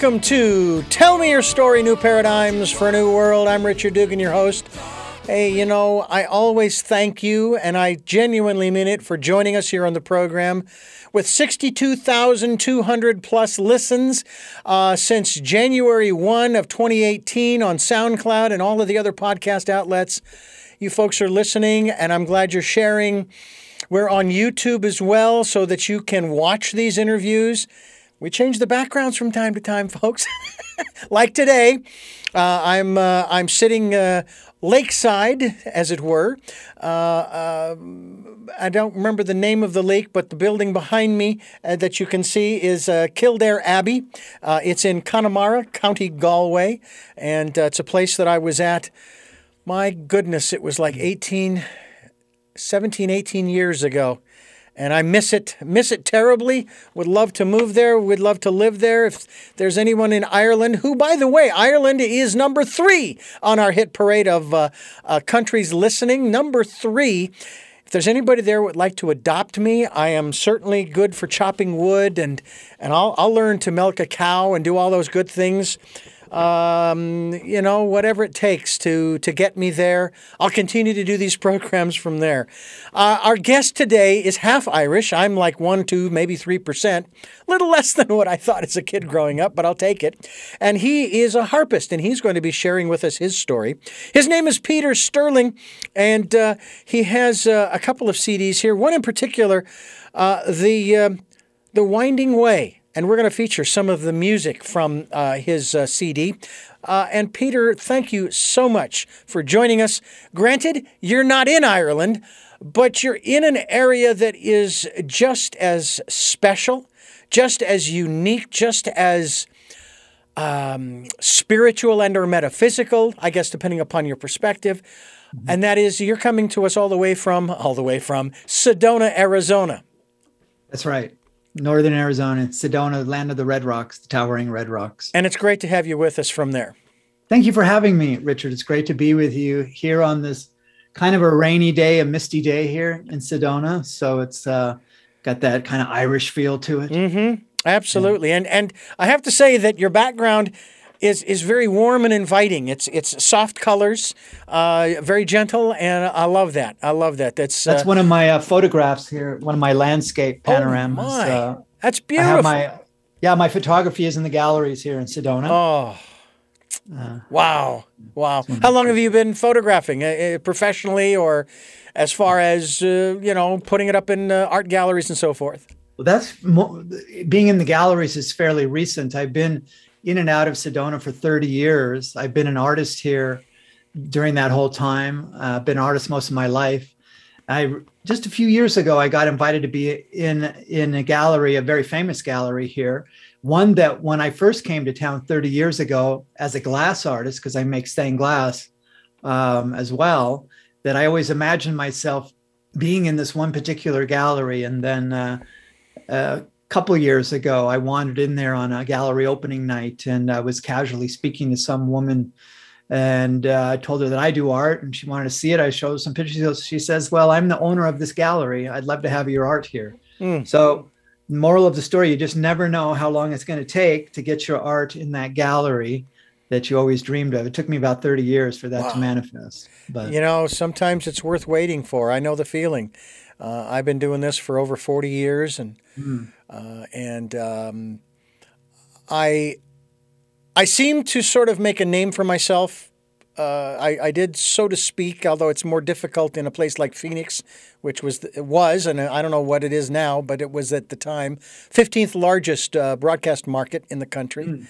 welcome to Tell Me Your Story New Paradigms for a New World. I'm Richard Dugan, your host. Hey, you know, I always thank you, and I genuinely mean it, for joining us here on the program. With 62,200 plus listens uh, since January 1 of 2018 on SoundCloud and all of the other podcast outlets, you folks are listening, and I'm glad you're sharing. We're on YouTube as well so that you can watch these interviews. We change the backgrounds from time to time, folks. like today, uh, I'm uh, I'm sitting uh, lakeside, as it were. Uh, um, I don't remember the name of the lake, but the building behind me uh, that you can see is uh, Kildare Abbey. it's in Connemara, County Galway, and it's a place that I was at. My goodness, it was like 18, 17, 18 years ago and I miss it, miss it terribly. Would love to move there. Would love to live there. If there's anyone in Ireland, who, by the way, Ireland is number three on our hit parade of uh, uh, countries listening. Number three. If there's anybody there would like to adopt me, I am certainly good for chopping wood, and and I'll I'll learn to milk a cow and do all those good things um, you know, whatever it takes to to get me there. I'll continue to do these programs from there. Uh, our guest today is half Irish. I'm like one, two, maybe three percent, a little less than what I thought as a kid growing up, but I'll take it. And he is a harpist, and he's going to be sharing with us his story. His name is Peter Sterling, and uh, he has uh, a couple of CDs here. One in particular, uh, the uh, the Winding Way and we're going to feature some of the music from uh, his uh, CD. Uh, and Peter, thank you so much for joining us. Granted, you're not in Ireland, but you're in an area that is just as special, just as unique, just as um, spiritual and or metaphysical, I guess, depending upon your perspective. Mm-hmm. And that is, you're coming to us all the way from, all the way from Sedona, Arizona. That's right northern Arizona, Sedona, land of the Red Rocks, the towering Red Rocks. And it's great to have you with us from there. Thank you for having me, Richard. It's great to be with you here on this kind of a rainy day, a misty day here in Sedona. So it's uh, got that kind of Irish feel to it. Mm-hmm. Absolutely. Yeah. And and I have to say that your background is is very warm and inviting. It's it's soft colors, uh, very gentle, and I love that. I love that. That's that's uh, one of my uh, photographs here. One of my landscape oh, panoramas. Oh my. Uh, that's beautiful. my yeah, my photography is in the galleries here in Sedona. Oh. Uh, wow! Wow! How long have you been photographing, uh, professionally, or as far as you know, putting it up in art galleries and so forth? Well, that's mo- being in the galleries is fairly recent. I've been in and out of Sedona for 30 years. I've been an artist here during that whole time. I've uh, been an artist most of my life. I just a few years ago, I got invited to be in in a gallery, a very famous gallery here. One that when I first came to town 30 years ago as a glass artist, because I make stained glass um, as well, that I always imagined myself being in this one particular gallery, and then uh, uh, couple years ago, I wandered in there on a gallery opening night and I was casually speaking to some woman and uh, I told her that I do art and she wanted to see it. I showed some pictures. She says, Well, I'm the owner of this gallery. I'd love to have your art here. Mm. So, moral of the story, you just never know how long it's going to take to get your art in that gallery that you always dreamed of. It took me about 30 years for that wow. to manifest. But you know, sometimes it's worth waiting for. I know the feeling. Uh, I've been doing this for over 40 years and mm. Uh, and um, I I seem to sort of make a name for myself. Uh, I, I, did, so to speak, although it's more difficult in a place like Phoenix, which was it was, and I don't know what it is now, but it was at the time 15th largest uh, broadcast market in the country. Mm.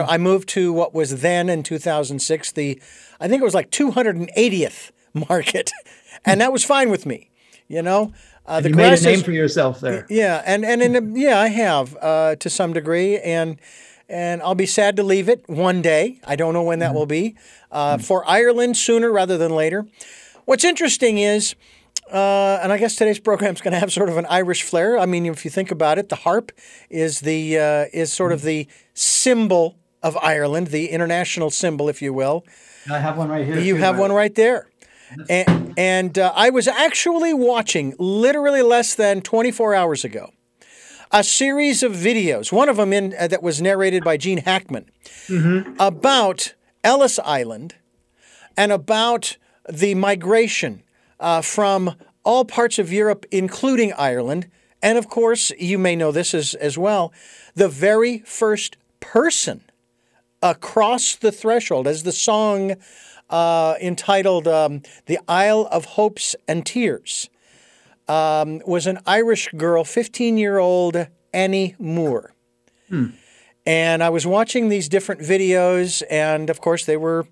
Okay. I moved to what was then in 2006 the, I think it was like 280th market, and that was fine with me. You know, uh, the you made a name is, for yourself there. Yeah, and and in, yeah, I have uh, to some degree, and and I'll be sad to leave it one day. I don't know when that mm-hmm. will be. Uh, mm-hmm. For Ireland, sooner rather than later. What's interesting is. Uh, and I guess today's program is going to have sort of an Irish flair. I mean, if you think about it, the harp is the uh, is sort of the symbol of Ireland, the international symbol, if you will. I have one right here. You too, have right? one right there. And, and uh, I was actually watching literally less than 24 hours ago. a series of videos. One of them in uh, that was narrated by Gene Hackman mm-hmm. about Ellis Island and about the migration uh, from all parts of Europe, including Ireland. And of course, you may know this as, as well the very first person across the threshold, as the song uh, entitled um, The Isle of Hopes and Tears, um, was an Irish girl, 15 year old Annie Moore. Hmm. And I was watching these different videos, and of course, they were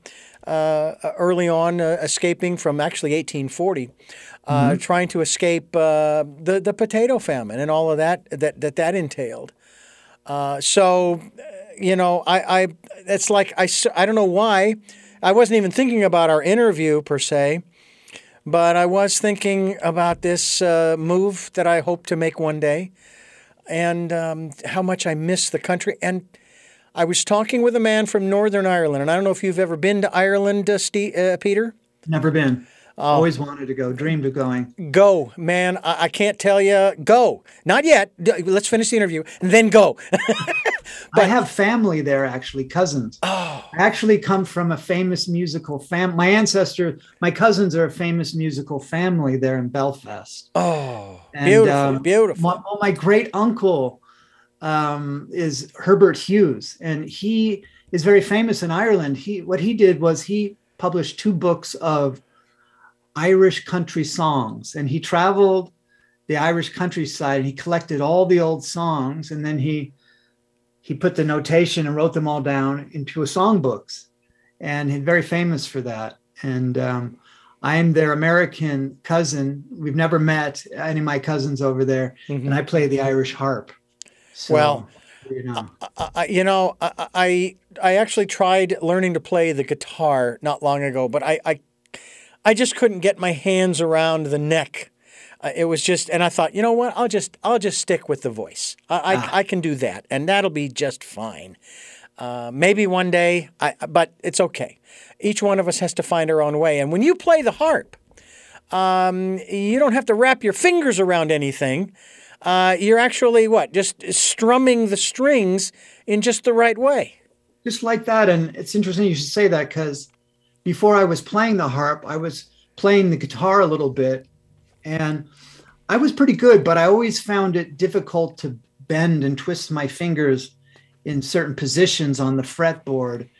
uh, early on uh, escaping from actually 1840. Uh, mm-hmm. trying to escape uh, the the potato famine and all of that that that, that entailed. Uh, so, you know, I, I it's like I, I don't know why I wasn't even thinking about our interview per se, but I was thinking about this uh, move that I hope to make one day, and um, how much I miss the country and. I was talking with a man from Northern Ireland, and I don't know if you've ever been to Ireland, uh, Steve, uh, Peter. Never been. Oh. Always wanted to go, dreamed of going. Go, man. I, I can't tell you. Go. Not yet. Let's finish the interview and then go. but, I have family there, actually, cousins. Oh. I actually come from a famous musical fam. My ancestor, my cousins are a famous musical family there in Belfast. Oh, and, beautiful, um, beautiful. My, well, my great uncle um, is Herbert Hughes, and he is very famous in Ireland. He what he did was he published two books of Irish country songs. And he traveled the Irish countryside. And he collected all the old songs and then he he put the notation and wrote them all down into a songbooks. And he's very famous for that. And um, I'm their American cousin. We've never met any of my cousins over there, mm-hmm. and I play the Irish harp. So, well, you know, I, you know I, I, I actually tried learning to play the guitar not long ago, but I, I I just couldn't get my hands around the neck. Uh, it was just, and I thought, you know what? I'll just, I'll just stick with the voice. I, ah. I, I, can do that, and that'll be just fine. Uh, maybe one day, I, but it's okay. Each one of us has to find our own way. And when you play the harp, um, you don't have to wrap your fingers around anything. Uh, you're actually what? Just strumming the strings in just the right way. Just like that. And it's interesting you should say that because before I was playing the harp, I was playing the guitar a little bit. And I was pretty good, but I always found it difficult to bend and twist my fingers in certain positions on the fretboard.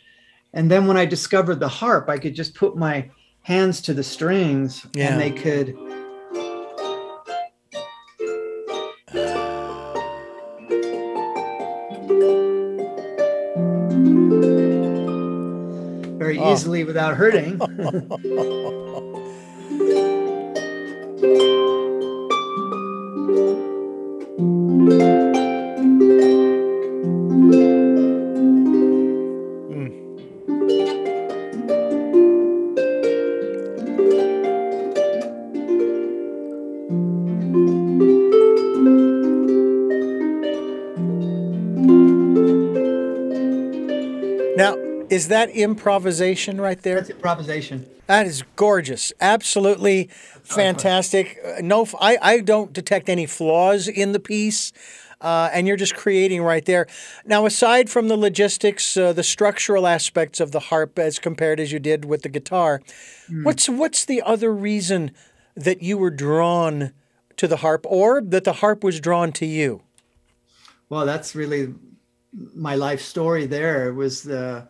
And then when I discovered the harp, I could just put my hands to the strings yeah. and they could easily without hurting. Is that improvisation right there? That's improvisation. That is gorgeous. Absolutely fantastic. Uh, no, I, I don't detect any flaws in the piece. Uh, and you're just creating right there. Now, aside from the logistics, uh, the structural aspects of the harp, as compared as you did with the guitar, mm. what's what's the other reason that you were drawn to the harp, or that the harp was drawn to you? Well, that's really my life story. There it was the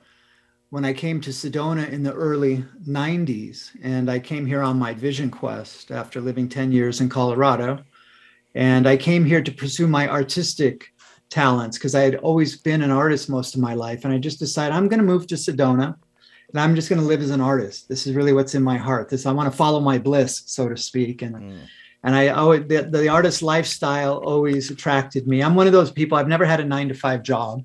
when I came to Sedona in the early 90s, and I came here on my vision quest after living 10 years in Colorado. And I came here to pursue my artistic talents because I had always been an artist most of my life. And I just decided I'm going to move to Sedona and I'm just going to live as an artist. This is really what's in my heart. This I want to follow my bliss, so to speak. And mm. and I always the, the artist lifestyle always attracted me. I'm one of those people. I've never had a nine to five job.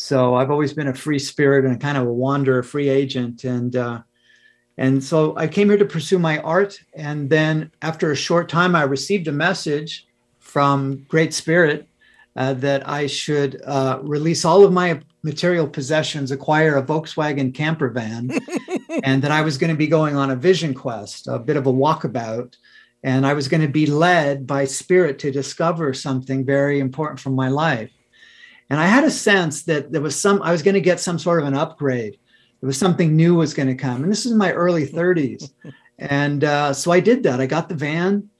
So I've always been a free spirit and kind of a wanderer, free agent, and uh, and so I came here to pursue my art. And then after a short time, I received a message from Great Spirit uh, that I should uh, release all of my material possessions, acquire a Volkswagen camper van, and that I was going to be going on a vision quest, a bit of a walkabout. And I was going to be led by spirit to discover something very important from my life. And I had a sense that there was some, I was going to get some sort of an upgrade. There was something new was going to come. And this is my early 30s. and uh, so I did that. I got the van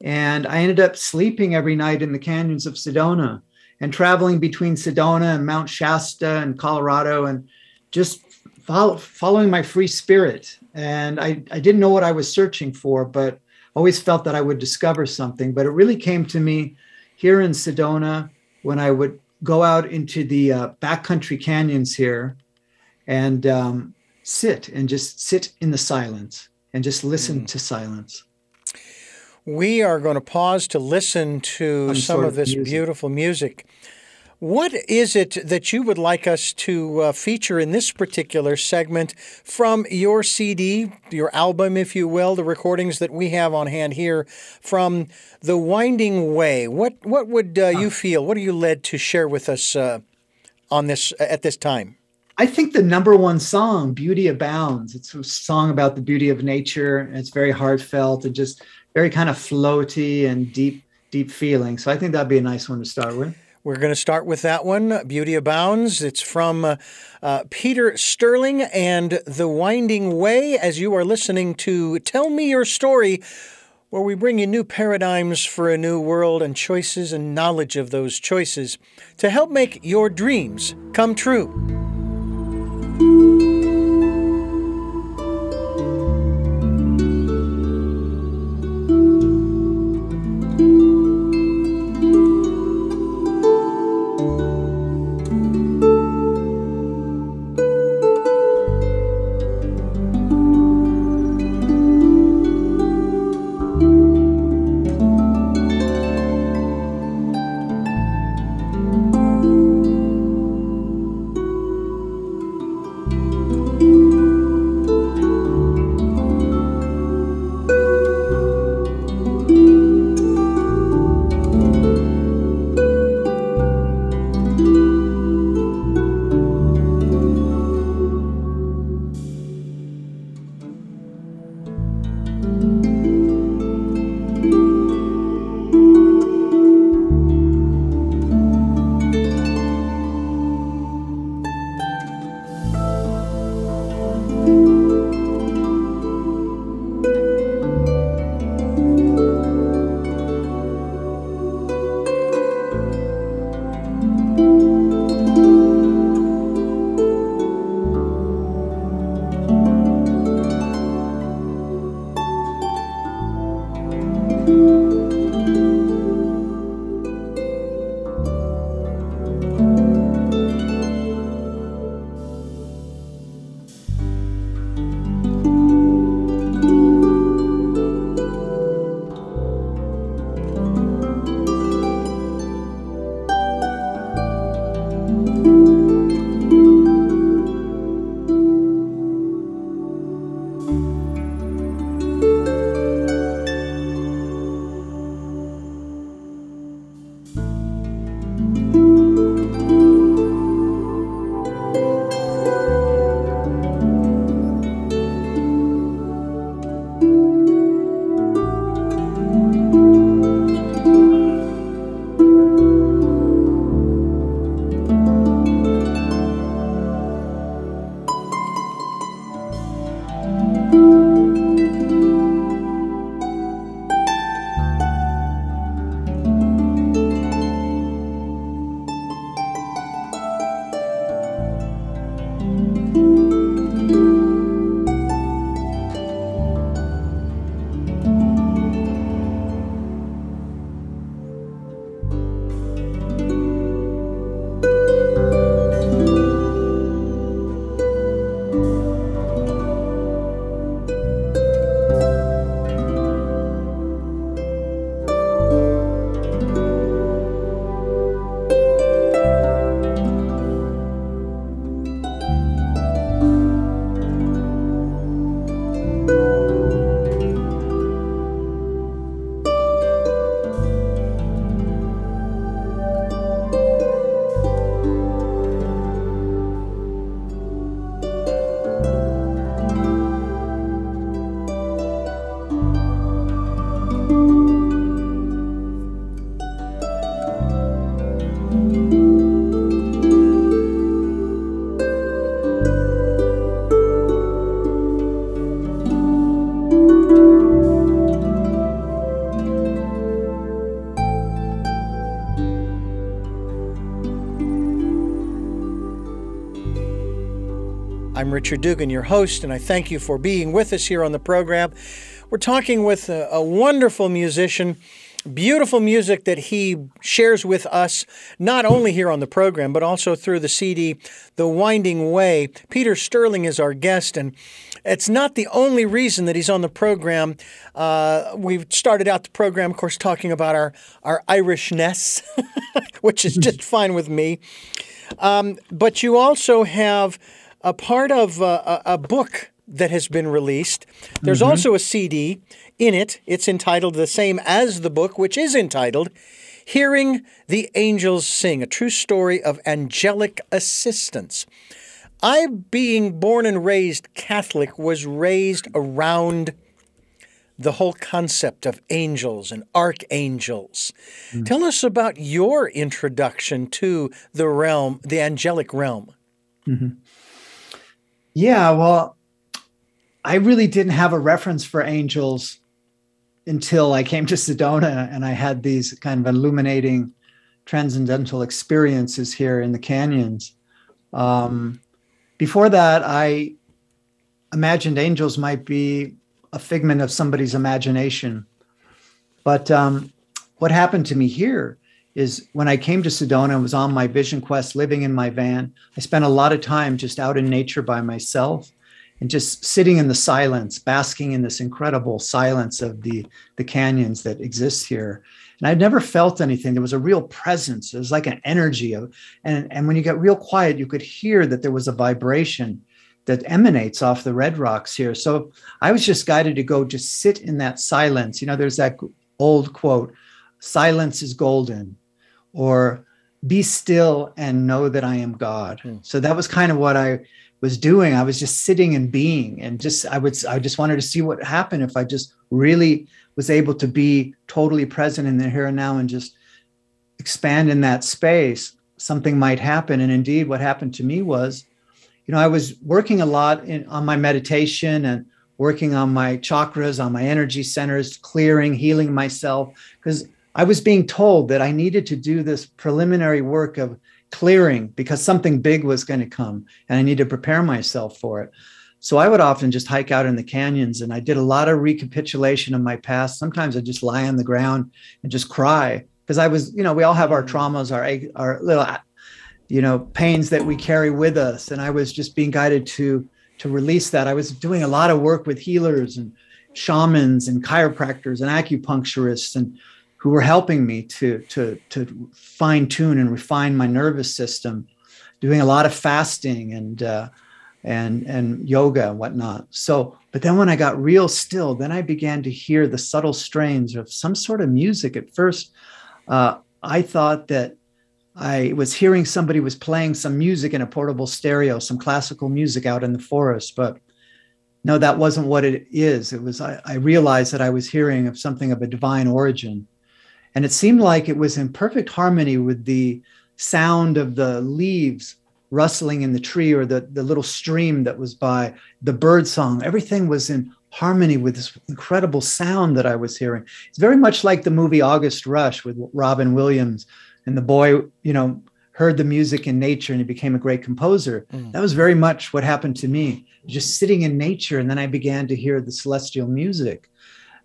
and I ended up sleeping every night in the canyons of Sedona and traveling between Sedona and Mount Shasta and Colorado and just follow, following my free spirit. And I, I didn't know what I was searching for, but always felt that I would discover something. But it really came to me here in Sedona when I would go out into the uh, backcountry canyons here and um, sit and just sit in the silence and just listen mm. to silence. We are going to pause to listen to some, of this music. beautiful music. What is it that you would like us to uh, feature in this particular segment from your CD, your album, if you will, the recordings that we have on hand here from The Winding Way? What what would uh, you feel? What are you led to share with us uh, on this at this time? I think the number one song, "Beauty Abounds." It's a song about the beauty of nature. And it's very heartfelt and just very kind of floaty and deep, deep feeling. So I think that'd be a nice one to start with. We're going to start with that one, Beauty Abounds. It's from uh, uh, Peter Sterling and The Winding Way as you are listening to Tell Me Your Story, where we bring you new paradigms for a new world and choices and knowledge of those choices to help make your dreams come true. I'm Richard Dugan, your host, and I thank you for being with us here on the program. We're talking with a, a wonderful musician beautiful music that he shares with us, not only here on the program, but also through the CD, The Winding Way. Peter Sterling is our guest, and it's not the only reason that he's on the program. Uh, we've started out the program, of course, talking about our, our Irishness, which is just fine with me. Um, but you also have a part of uh, a, a book that has been released. There's mm-hmm. also a CD in it. It's entitled the same as the book, which is entitled Hearing the Angels Sing, a true story of angelic assistance. I, being born and raised Catholic, was raised around the whole concept of angels and archangels. Mm. Tell us about your introduction to the realm, the angelic realm. Mm-hmm. Yeah, well, I really didn't have a reference for angels until I came to Sedona and I had these kind of illuminating transcendental experiences here in the canyons. Um, before that, I imagined angels might be a figment of somebody's imagination. But um, what happened to me here is when I came to Sedona and was on my vision quest, living in my van, I spent a lot of time just out in nature by myself and just sitting in the silence, basking in this incredible silence of the, the canyons that exist here. And I'd never felt anything. There was a real presence. It was like an energy of, and, and when you get real quiet, you could hear that there was a vibration that emanates off the red rocks here. So I was just guided to go just sit in that silence. You know, there's that old quote, silence is golden, or be still and know that I am God. Hmm. So that was kind of what I was doing i was just sitting and being and just i would i just wanted to see what happened if i just really was able to be totally present in the here and now and just expand in that space something might happen and indeed what happened to me was you know i was working a lot in, on my meditation and working on my chakras on my energy centers clearing healing myself because i was being told that i needed to do this preliminary work of clearing because something big was going to come and I needed to prepare myself for it. So I would often just hike out in the canyons and I did a lot of recapitulation of my past. Sometimes I just lie on the ground and just cry because I was, you know, we all have our traumas, our our little you know, pains that we carry with us and I was just being guided to to release that. I was doing a lot of work with healers and shamans and chiropractors and acupuncturists and who were helping me to to to fine tune and refine my nervous system, doing a lot of fasting and uh, and and yoga and whatnot. So, but then when I got real still, then I began to hear the subtle strains of some sort of music. At first, uh, I thought that I was hearing somebody was playing some music in a portable stereo, some classical music out in the forest, but no, that wasn't what it is. It was I, I realized that I was hearing of something of a divine origin and it seemed like it was in perfect harmony with the sound of the leaves rustling in the tree or the, the little stream that was by the bird song. Everything was in harmony with this incredible sound that I was hearing. It's very much like the movie August Rush with Robin Williams and the boy, you know, heard the music in nature and he became a great composer. Mm. That was very much what happened to me. Just sitting in nature and then I began to hear the celestial music.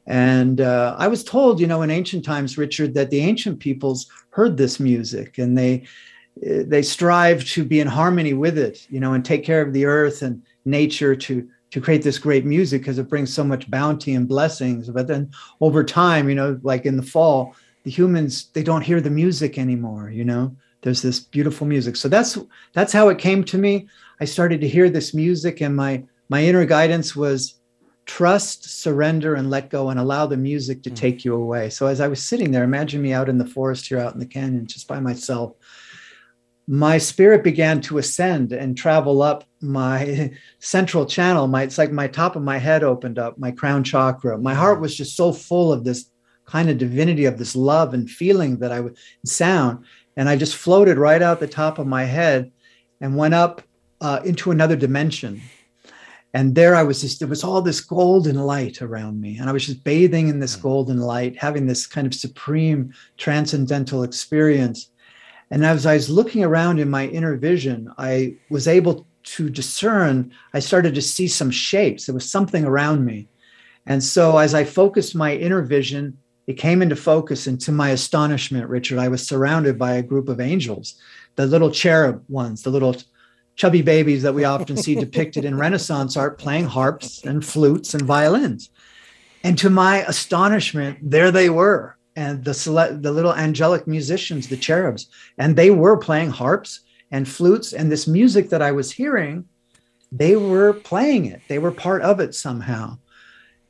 And uh, I was told, you know, in ancient times, Richard, that the ancient peoples heard this music and they they strive to be in harmony with it, you know, and take care of the earth and nature to to create this great music because it brings so much bounty and blessings. But then over time, you know, like in the fall, the humans they don't hear the music anymore. You know, there's this beautiful music. So that's that's how it came to me. I started to hear this music, and my my inner guidance was trust, surrender, and let go and allow the music to mm. take you away. So as I was sitting there, imagine me out in the forest here, out in the canyon, just by myself. My spirit began to ascend and travel up my central channel. My it's like my top of my head opened up, my crown chakra. My heart was just so full of this kind of divinity of this love and feeling that I would sound. And I just floated right out the top of my head and went up uh, into another dimension and there I was just, there was all this golden light around me. And I was just bathing in this mm. golden light, having this kind of supreme transcendental experience. And as I was looking around in my inner vision, I was able to discern, I started to see some shapes. There was something around me. And so as I focused my inner vision, it came into focus. And to my astonishment, Richard, I was surrounded by a group of angels, the little cherub ones, the little chubby babies that we often see depicted in Renaissance art playing harps and flutes and violins. And to my astonishment, there they were. And the, select, the little angelic musicians, the cherubs, and they were playing harps and flutes. And this music that I was hearing, they were playing it. They were part of it somehow.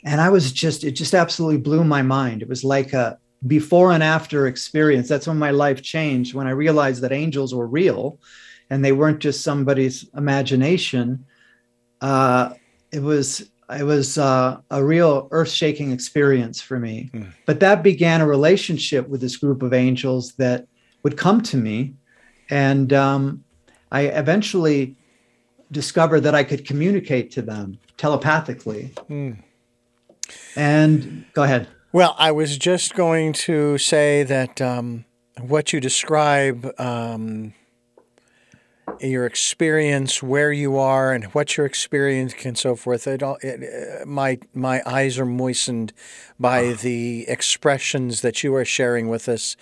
And I was just, it just absolutely blew my mind. It was like a before and after experience. That's when my life changed, when I realized that angels were real and they weren't just somebody's imagination. Uh, it was it was uh, a real earth-shaking experience for me. Mm. But that began a relationship with this group of angels that would come to me, and um, I eventually discovered that I could communicate to them telepathically. Mm. And go ahead. Well, I was just going to say that um, what you describe. Um, your experience, where you are, and what your experience and so forth. It all, it, uh, my my eyes are moistened by ah. the expressions that you are sharing with us.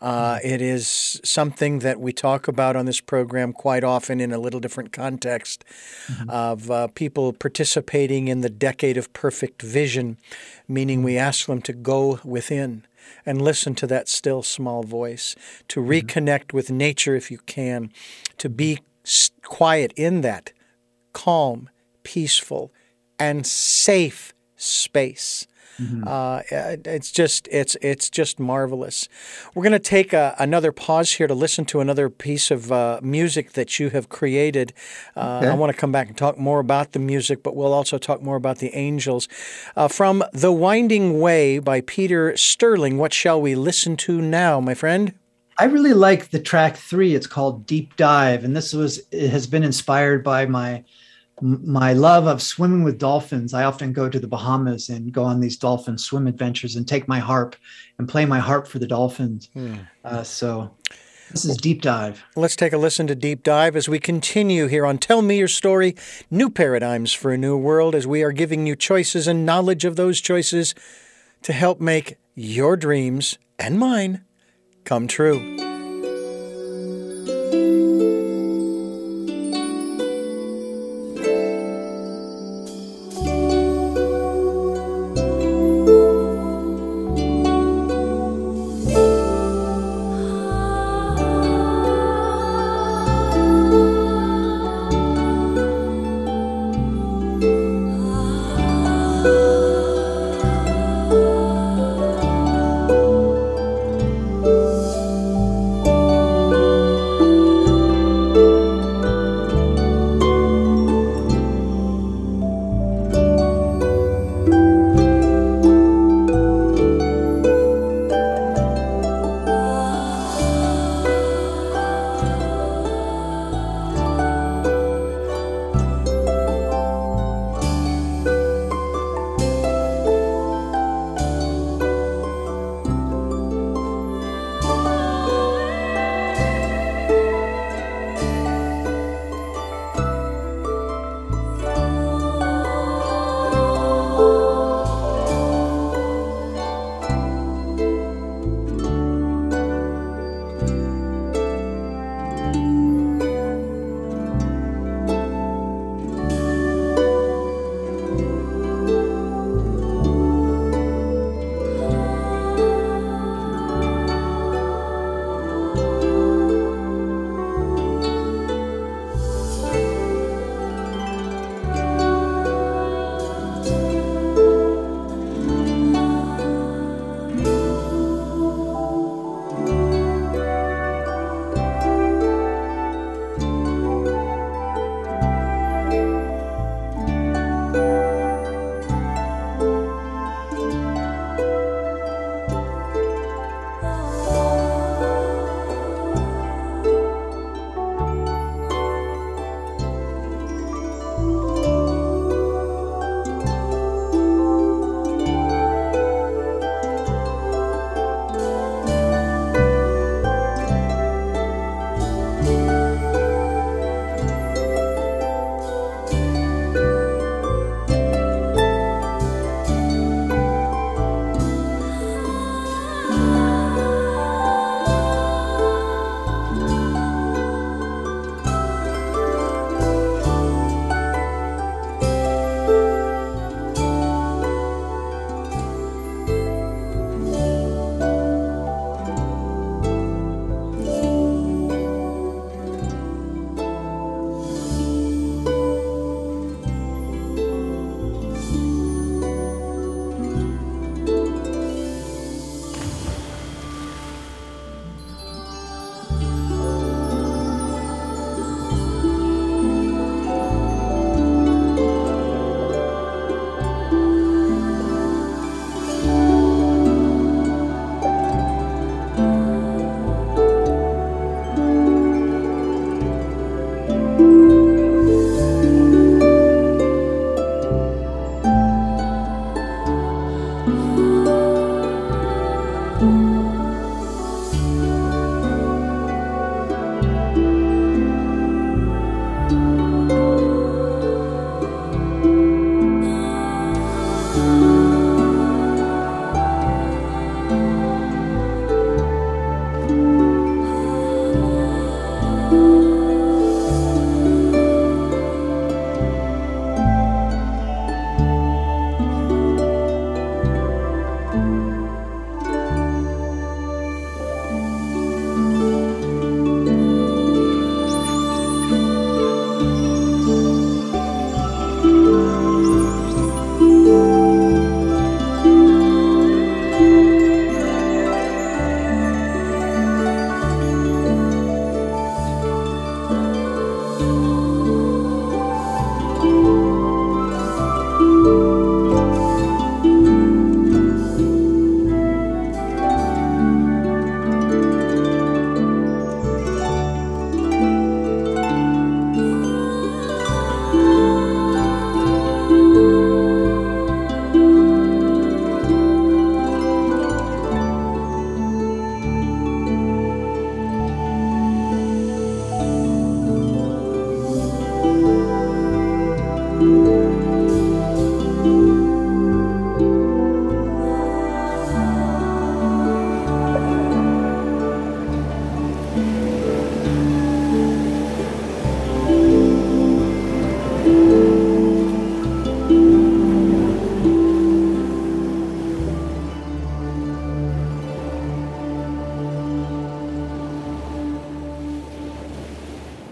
Uh, mm-hmm. it is something that we talk about on this program quite often in a little different context mm-hmm. of uh, people participating in the decade of perfect vision, meaning we ask them to go within and listen to that still small voice, to mm-hmm. reconnect with nature if you can, to be quiet in that calm, peaceful, and safe space. Mm-hmm. Uh, it's just it's it's just marvelous. We're going to take a, another pause here to listen to another piece of uh, music that you have created. Uh, okay. I want to come back and talk more about the music, but we'll also talk more about the angels. Uh, from "The Winding Way" by Peter Sterling. What shall we listen to now, my friend? I really like the track three. It's called Deep Dive, and this was it has been inspired by my my love of swimming with dolphins. I often go to the Bahamas and go on these dolphin swim adventures and take my harp and play my harp for the dolphins. Hmm. Uh, so this is Deep Dive. Let's take a listen to Deep Dive as we continue here on Tell Me Your Story New Paradigms for a New World, as we are giving you choices and knowledge of those choices to help make your dreams and mine come true.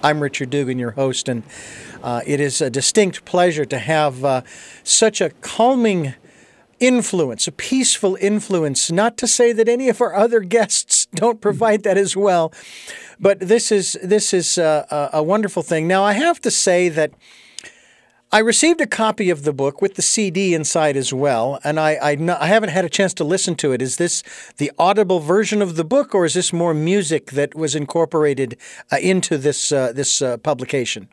I'm Richard Dugan, your host, and uh, it is a distinct pleasure to have uh, such a calming influence, a peaceful influence. Not to say that any of our other guests don't provide that as well, but this is this is uh, a wonderful thing. Now, I have to say that. I received a copy of the book with the CD inside as well, and I, I, I, haven't had a chance to listen to it. Is this the audible version of the book, or is this more music that was incorporated uh, into this uh, this uh, publication?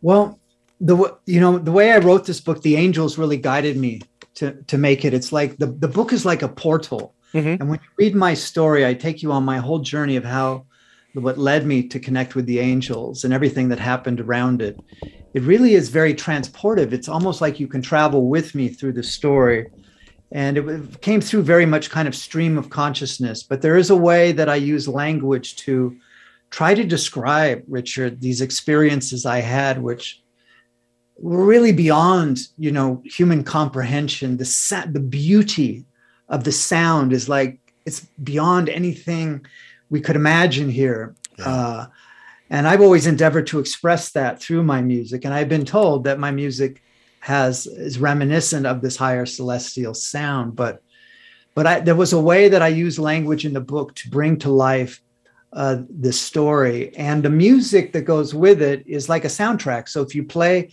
Well, the you know the way I wrote this book, the angels really guided me to to make it. It's like the the book is like a portal, mm-hmm. and when you read my story, I take you on my whole journey of how what led me to connect with the angels and everything that happened around it it really is very transportive. It's almost like you can travel with me through the story. And it came through very much kind of stream of consciousness. But there is a way that I use language to try to describe, Richard, these experiences I had, which were really beyond, you know, human comprehension. The sa- the beauty of the sound is like it's beyond anything we could imagine here. Yeah. Uh, and I've always endeavored to express that through my music. And I've been told that my music has is reminiscent of this higher celestial sound. But but I, there was a way that I use language in the book to bring to life uh, this story, and the music that goes with it is like a soundtrack. So if you play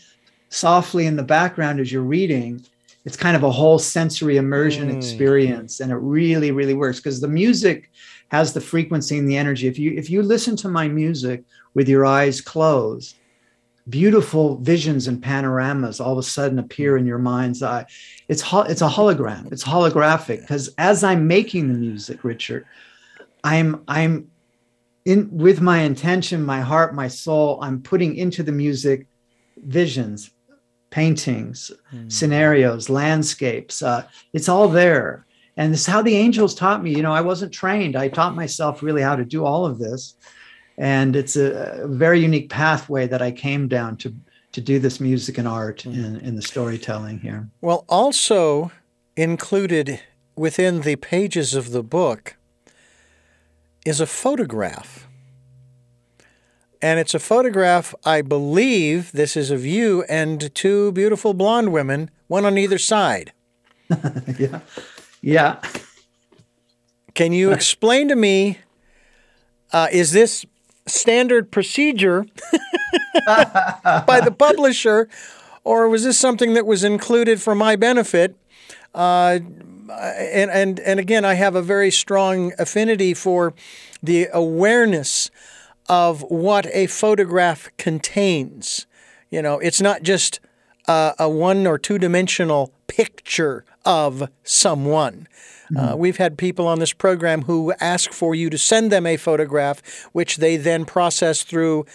softly in the background as you're reading, it's kind of a whole sensory immersion mm. experience, and it really, really works because the music has the frequency and the energy. If you if you listen to my music with your eyes closed, beautiful visions and panoramas all of a sudden appear in your mind's eye. It's ho- it's a hologram. It's holographic because as I'm making the music, Richard, I'm I'm in with my intention, my heart, my soul. I'm putting into the music visions, paintings, mm. scenarios, landscapes. Uh, it's all there. And this is how the angels taught me. You know, I wasn't trained. I taught myself really how to do all of this. And it's a, a very unique pathway that I came down to to do this music and art mm. in, in the storytelling here. Well, also included within the pages of the book is a photograph. And it's a photograph, I believe this is of you and two beautiful blonde women, one on either side. yeah. Yeah. Can you explain to me? Uh, is this standard procedure by the publisher, or was this something that was included for my benefit? Uh, and and and again, I have a very strong affinity for the awareness of what a photograph contains. You know, it's not just a one or two dimensional picture of someone. Uh, mm-hmm. Uh, we've had people on this program who ask for you to send them a photograph, which they then process through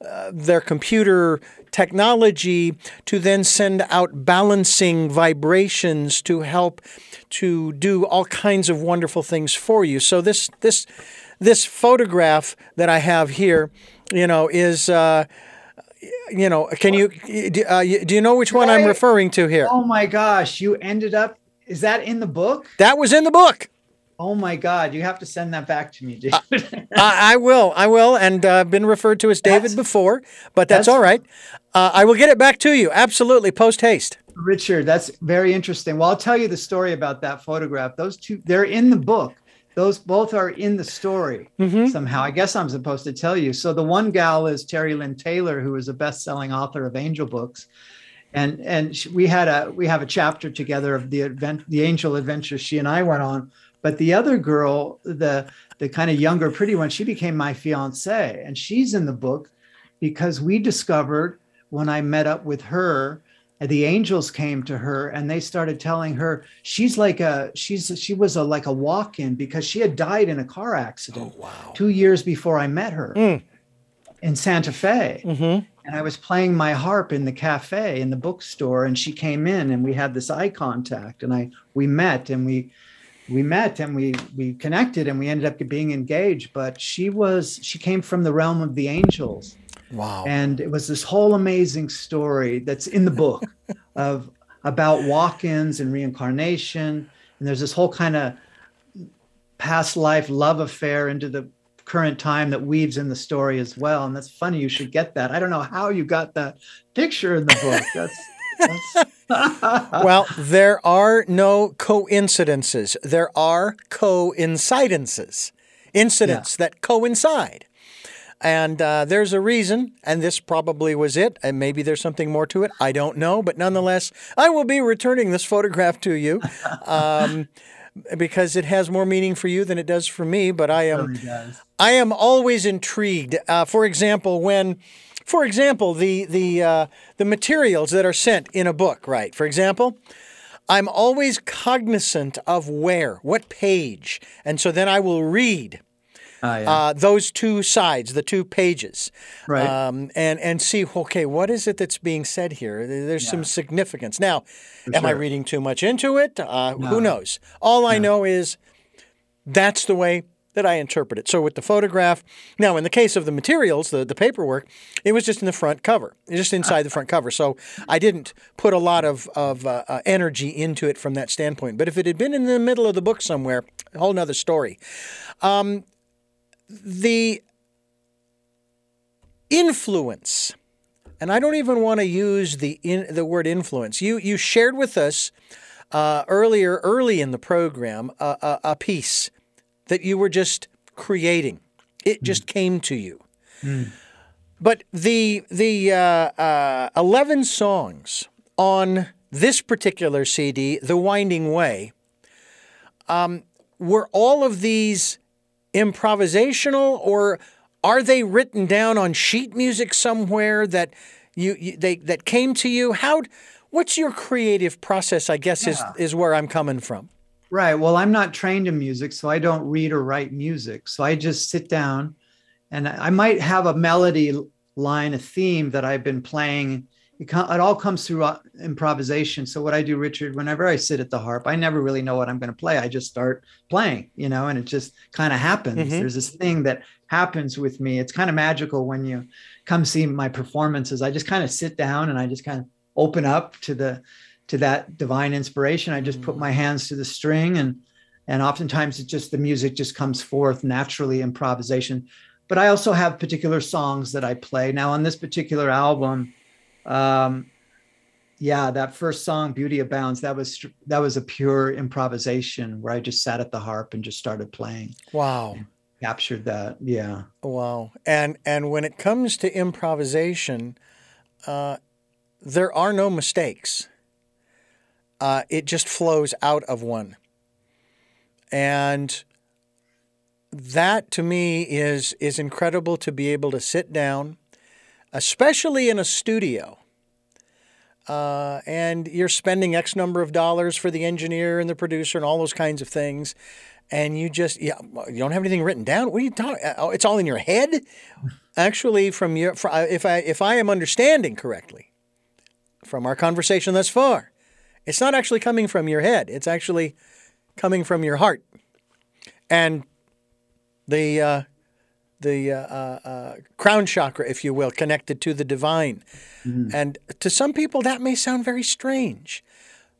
uh, their computer technology to then send out balancing vibrations to help to do all kinds of wonderful things for you. So this this this photograph that I have here, you know, is. Uh, you know, can you uh, do you know which one I'm referring to here? Oh my gosh, you ended up is that in the book? That was in the book. Oh my God! You have to send that back to me, dude. uh, I will. I will. And uh, been referred to as David that's, before, but that's, that's all right. Uh, I will get it back to you. Absolutely, post haste. Richard, that's very interesting. Well, I'll tell you the story about that photograph. Those two, they're in the book. Those both are in the story mm-hmm. somehow. I guess I'm supposed to tell you. So the one gal is Terry Lynn Taylor, who is a best-selling author of Angel Books and and we had a we have a chapter together of the event the angel adventure she and i went on but the other girl the the kind of younger pretty one she became my fiance and she's in the book because we discovered when i met up with her the angels came to her and they started telling her she's like a she's she was a like a walk-in because she had died in a car accident oh, wow. two years before i met her mm. in santa fe mm-hmm and I was playing my harp in the cafe in the bookstore, and she came in, and we had this eye contact, and I we met, and we we met, and we we connected, and we ended up being engaged. But she was she came from the realm of the angels. Wow! And it was this whole amazing story that's in the book of about walk-ins and reincarnation, and there's this whole kind of past life love affair into the current time that weaves in the story as well. And that's funny. You should get that. I don't know how you got that picture in the book. That's, that's... well, there are no coincidences. There are coincidences, incidents yeah. that coincide. And uh, there's a reason, and this probably was it, and maybe there's something more to it. I don't know, but nonetheless, I will be returning this photograph to you. Um, because it has more meaning for you than it does for me. But I am, I am always intrigued. Uh, for example, when, for example, the the uh, the materials that are sent in a book, right? For example, I'm always cognizant of where, what page, and so then I will read Ah, yeah. uh, those two sides, the two pages, right? Um, and and see, okay, what is it that's being said here? There's yeah. some significance. Now, For am sure. I reading too much into it? Uh, no. Who knows? All I know is that's the way that I interpret it. So with the photograph, now in the case of the materials, the, the paperwork, it was just in the front cover, just inside the front cover. So I didn't put a lot of, of uh, uh, energy into it from that standpoint. But if it had been in the middle of the book somewhere, a whole nother story. Um, the influence, and I don't even want to use the in, the word influence. You you shared with us uh, earlier, early in the program, a, a, a, piece that you were just creating. It mm. just came to you. Mm. But the the uh, uh, eleven songs on this particular CD, "The Winding Way," um, were all of these improvisational or are they written down on sheet music somewhere that you, you they that came to you? How what's your creative process? I guess yeah. is is where I'm coming from. Right. Well, I'm not trained in music, so I don't read or write music. So I just sit down and I might have a melody line, a theme that I've been playing it, it all comes through uh, improvisation. So what I do, Richard, whenever I sit at the harp, I never really know what I'm going to play. I just start playing, you know, and it just kind of happens. Mm-hmm. There's this thing that happens with me. It's kind of magical when you come see my performances. I just kind of sit down and I just kind of open up to the to that divine inspiration. I just put my hands to the string and and oftentimes it just the music just comes forth naturally improvisation. But I also have particular songs that I play. Now on this particular album, um, yeah, that first song, "Beauty Abounds," that was that was a pure improvisation where I just sat at the harp and just started playing. Wow, captured that. Yeah. Wow, and and when it comes to improvisation, uh, there are no mistakes. Uh, it just flows out of one, and that to me is is incredible to be able to sit down especially in a studio. Uh, and you're spending X number of dollars for the engineer and the producer and all those kinds of things, and you just yeah, you don't have anything written down. What are you talking? Uh, oh, it's all in your head. Actually, from your uh, if I if I am understanding correctly, from our conversation thus far, it's not actually coming from your head. It's actually coming from your heart, and the uh, the uh, uh, uh, crown chakra, if you will, connected to the divine. Mm. And to some people, that may sound very strange.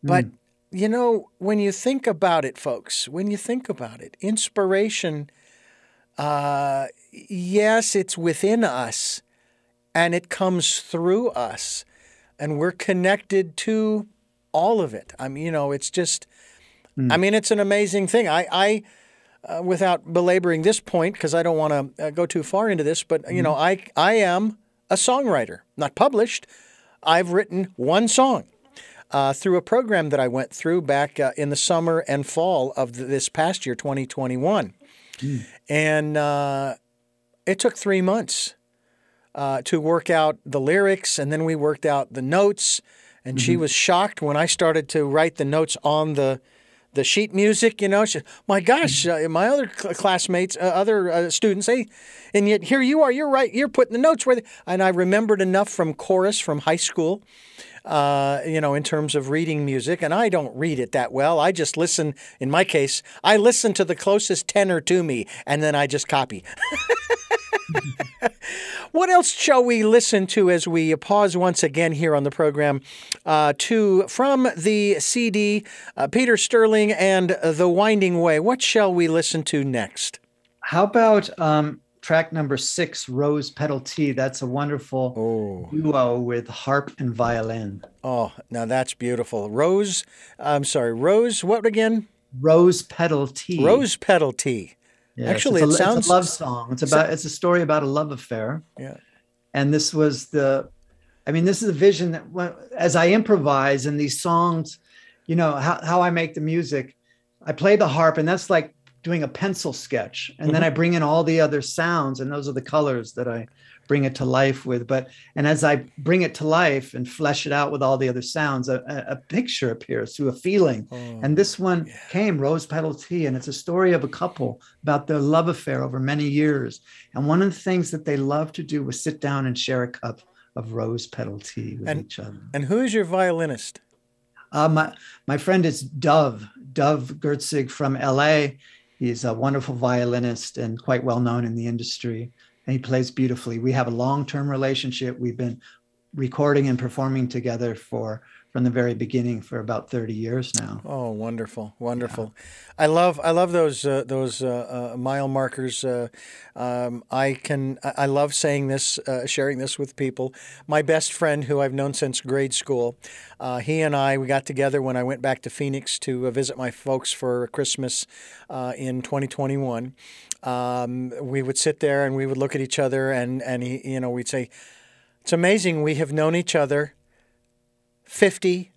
But, mm. you know, when you think about it, folks, when you think about it, inspiration, uh, yes, it's within us and it comes through us. And we're connected to all of it. I mean, you know, it's just, mm. I mean, it's an amazing thing. I, I, uh, without belaboring this point, because I don't want to uh, go too far into this, but you know, mm-hmm. I I am a songwriter, not published. I've written one song uh, through a program that I went through back uh, in the summer and fall of this past year, 2021, mm. and uh, it took three months uh, to work out the lyrics, and then we worked out the notes. And mm-hmm. she was shocked when I started to write the notes on the the sheet music, you know. She, my gosh, uh, my other cl- classmates, uh, other uh, students, hey, and yet here you are. You're right. You're putting the notes where. They, and I remembered enough from chorus from high school. Uh, you know, in terms of reading music, and I don't read it that well. I just listen. In my case, I listen to the closest tenor to me, and then I just copy. what else shall we listen to as we pause once again here on the program? Uh, to from the CD, uh, Peter Sterling and The Winding Way. What shall we listen to next? How about um, track number six, Rose Petal Tea? That's a wonderful Oh, duo with harp and violin. oh, now that's beautiful. Rose, I'm sorry, Rose. What again? Rose Petal Tea. Rose petal tea. Yes, Actually, it's it sounds- a love song. It's about it's a story about a love affair. Yeah. and this was the i mean this is a vision that when- as i improvise in these songs you know how, how i make the music i play the harp and that's like doing a pencil sketch and then mm-hmm. i bring in all the other sounds and those are the colors that i bring it to life with but and as i bring it to life and flesh it out with all the other sounds a, a, picture appears through a feeling Oh, and this one came Rose Petal Tea, and it's a story of a couple about their love affair over many years. And one of the things that they love to do was sit down and share a cup of rose petal tea with And- each other. and who is your violinist? Uh, my, my friend is Dove, Dove Gertzig from LA. He's a wonderful violinist and quite well known in the industry. And he plays beautifully. We have a long term relationship. We've been recording and performing together for from the very beginning for about 30 years now. Oh, wonderful, wonderful! I love, I love those uh, those uh, uh, mile markers. Uh, um, I can, I I love saying this, uh, sharing this with people. My best friend, who I've known since grade school, uh, he and I, we got together when I went back to Phoenix to uh, visit my folks for Christmas uh, in 2021. Um, we would sit there and we would look at each other, and and he, you know, we'd say, "It's amazing we have known each other." 50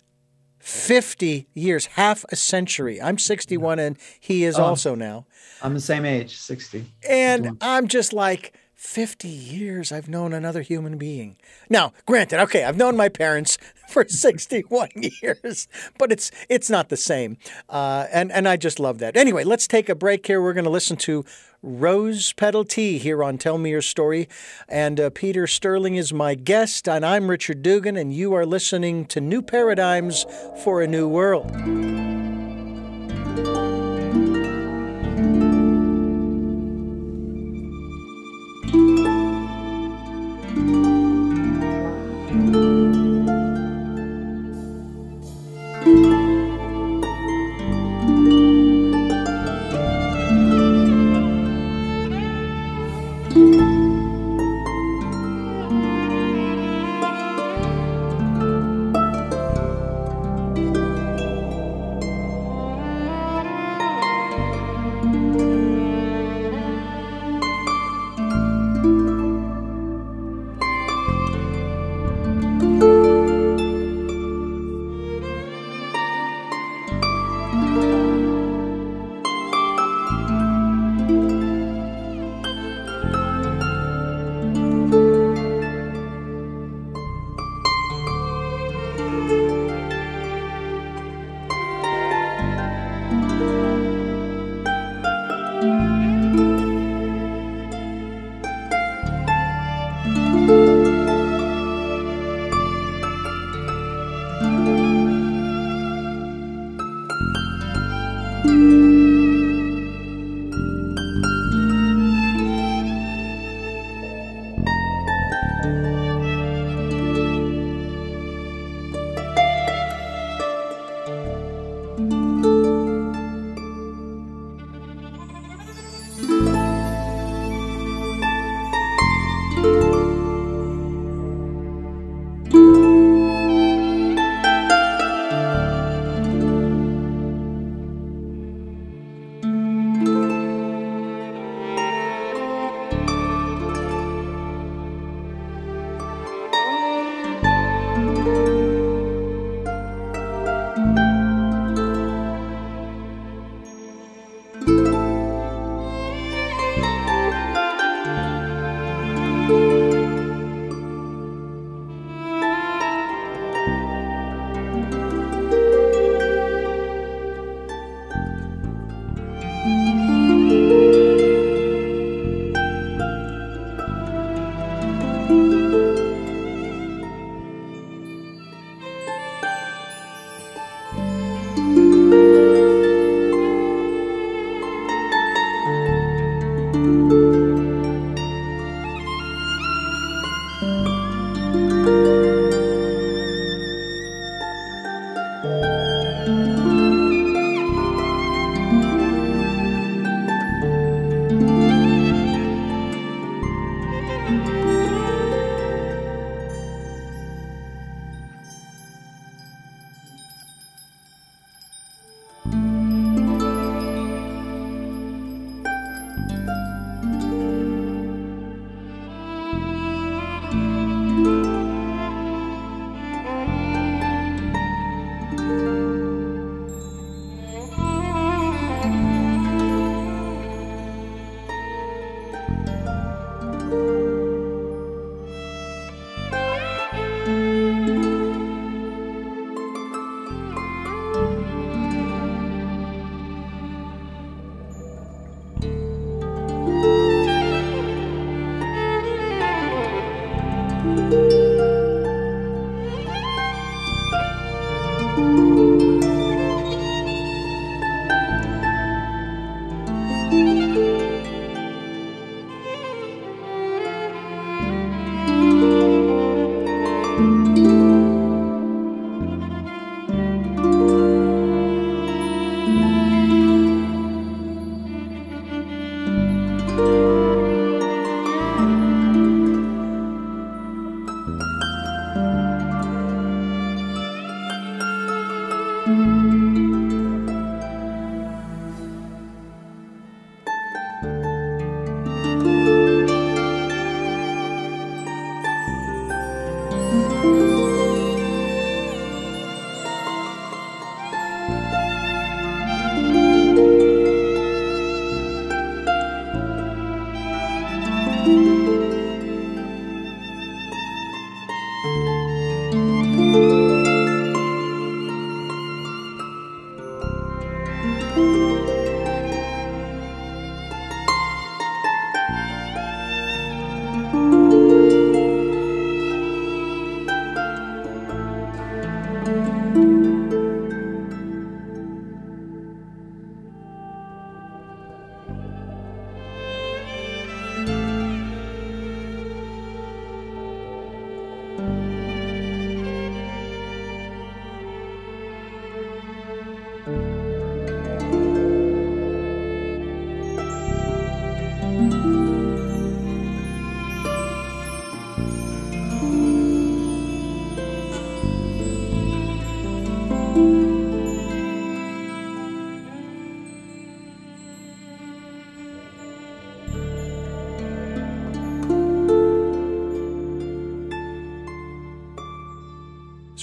50 years, half a century. I'm 61 and he is Oh. also now. I'm the same age, 60. And I'm just like, 50 years I've known another human being. Now, granted, okay, I've known my parents for 61 years, but it's it's not the same. Uh, and, and I just love that. Anyway, let's take a break here. We're going to listen to Rose Petal Tea here on Tell Me Your Story. And uh, Peter Sterling is my guest, and I'm Richard Dugan, and you are listening to New Paradigms for a New World.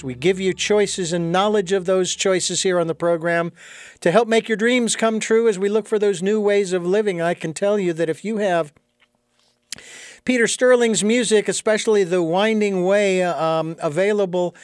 We give you choices and knowledge of those choices here on the program to help make your dreams come true as we look for those new ways of living. I can tell you that if you have Peter Sterling's music, especially The Winding Way, um, available.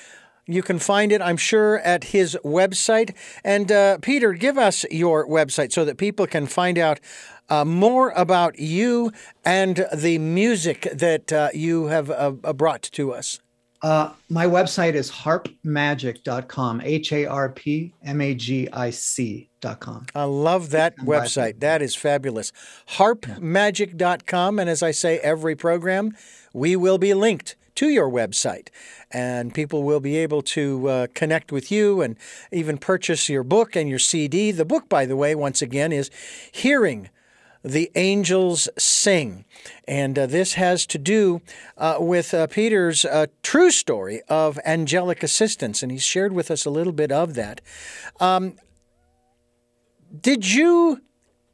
You can find it, I'm sure, at his website. And uh, Peter, give us your website so that people can find out uh, more about you and the music that uh, you have uh, brought to us. Uh, my website is harpmagic.com, H A R P M A G I C.com. I love that website. That is fabulous. Harpmagic.com. And as I say every program, we will be linked to your website. And people will be able to uh, connect with you and even purchase your book and your CD. The book, by the way, once again, is Hearing the angels sing. And uh, this has to do uh, with uh, Peter's uh, true story of angelic assistance, and he's shared with us a little bit of that. Um, did you,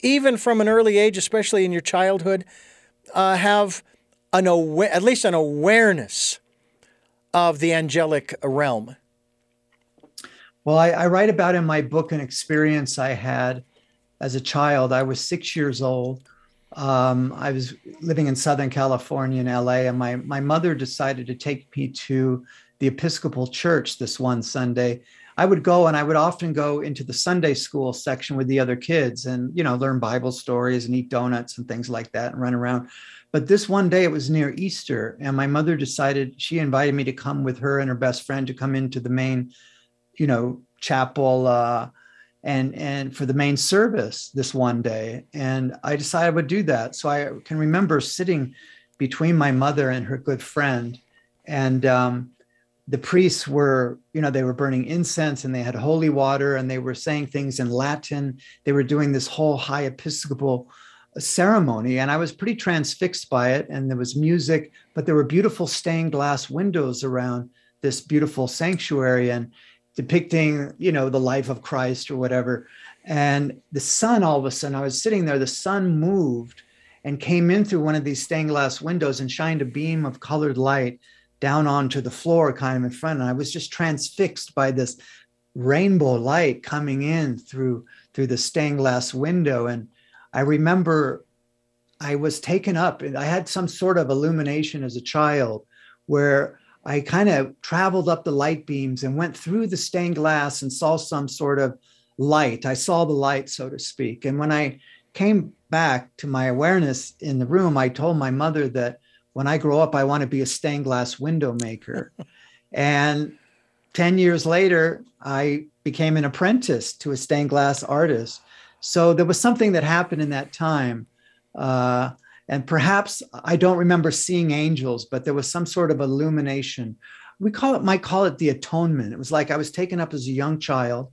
even from an early age, especially in your childhood, uh, have an awa- at least an awareness of the angelic realm? Well, I, I write about in my book an experience I had as a child. I was six years old. Um, I was living in Southern California in LA, and my, my mother decided to take me to the Episcopal Church this one Sunday. I would go and I would often go into the Sunday school section with the other kids and, you know, learn Bible stories and eat donuts and things like that and run around. But this one day, it was near Easter, and my mother decided she invited me to come with her and her best friend to come into the main, you know, chapel. Uh, and and for the main service this one day. And i decided i would do that. So i can remember sitting between my mother and her good friend. And um, the priests were you know they were burning incense and they had holy water and they were saying things in latin. They were doing this whole high episcopal ceremony. And i was pretty transfixed by it. And there was music but there were beautiful stained glass windows around this beautiful sanctuary. And depicting, you know, the life of Christ or whatever. And the sun, all of a sudden, I was sitting there, the sun moved and came in through one of these stained glass windows and shined a beam of colored light down onto the floor, kind of in front. And I was just transfixed by this rainbow light coming in through through the stained glass window. And I remember I was taken up and I had some sort of illumination as a child where I kind of traveled up the light beams and went through the stained glass and saw some sort of light. I saw the light, so to speak. And when I came back to my awareness in the room, I told my mother that when I grow up, I want to be a stained glass window maker. and 10 years later, I became an apprentice to a stained glass artist. So there was something that happened in that time. Uh, and perhaps I don't remember seeing angels, but there was some sort of illumination. We call it, might call it the atonement. It was like I was taken up as a young child,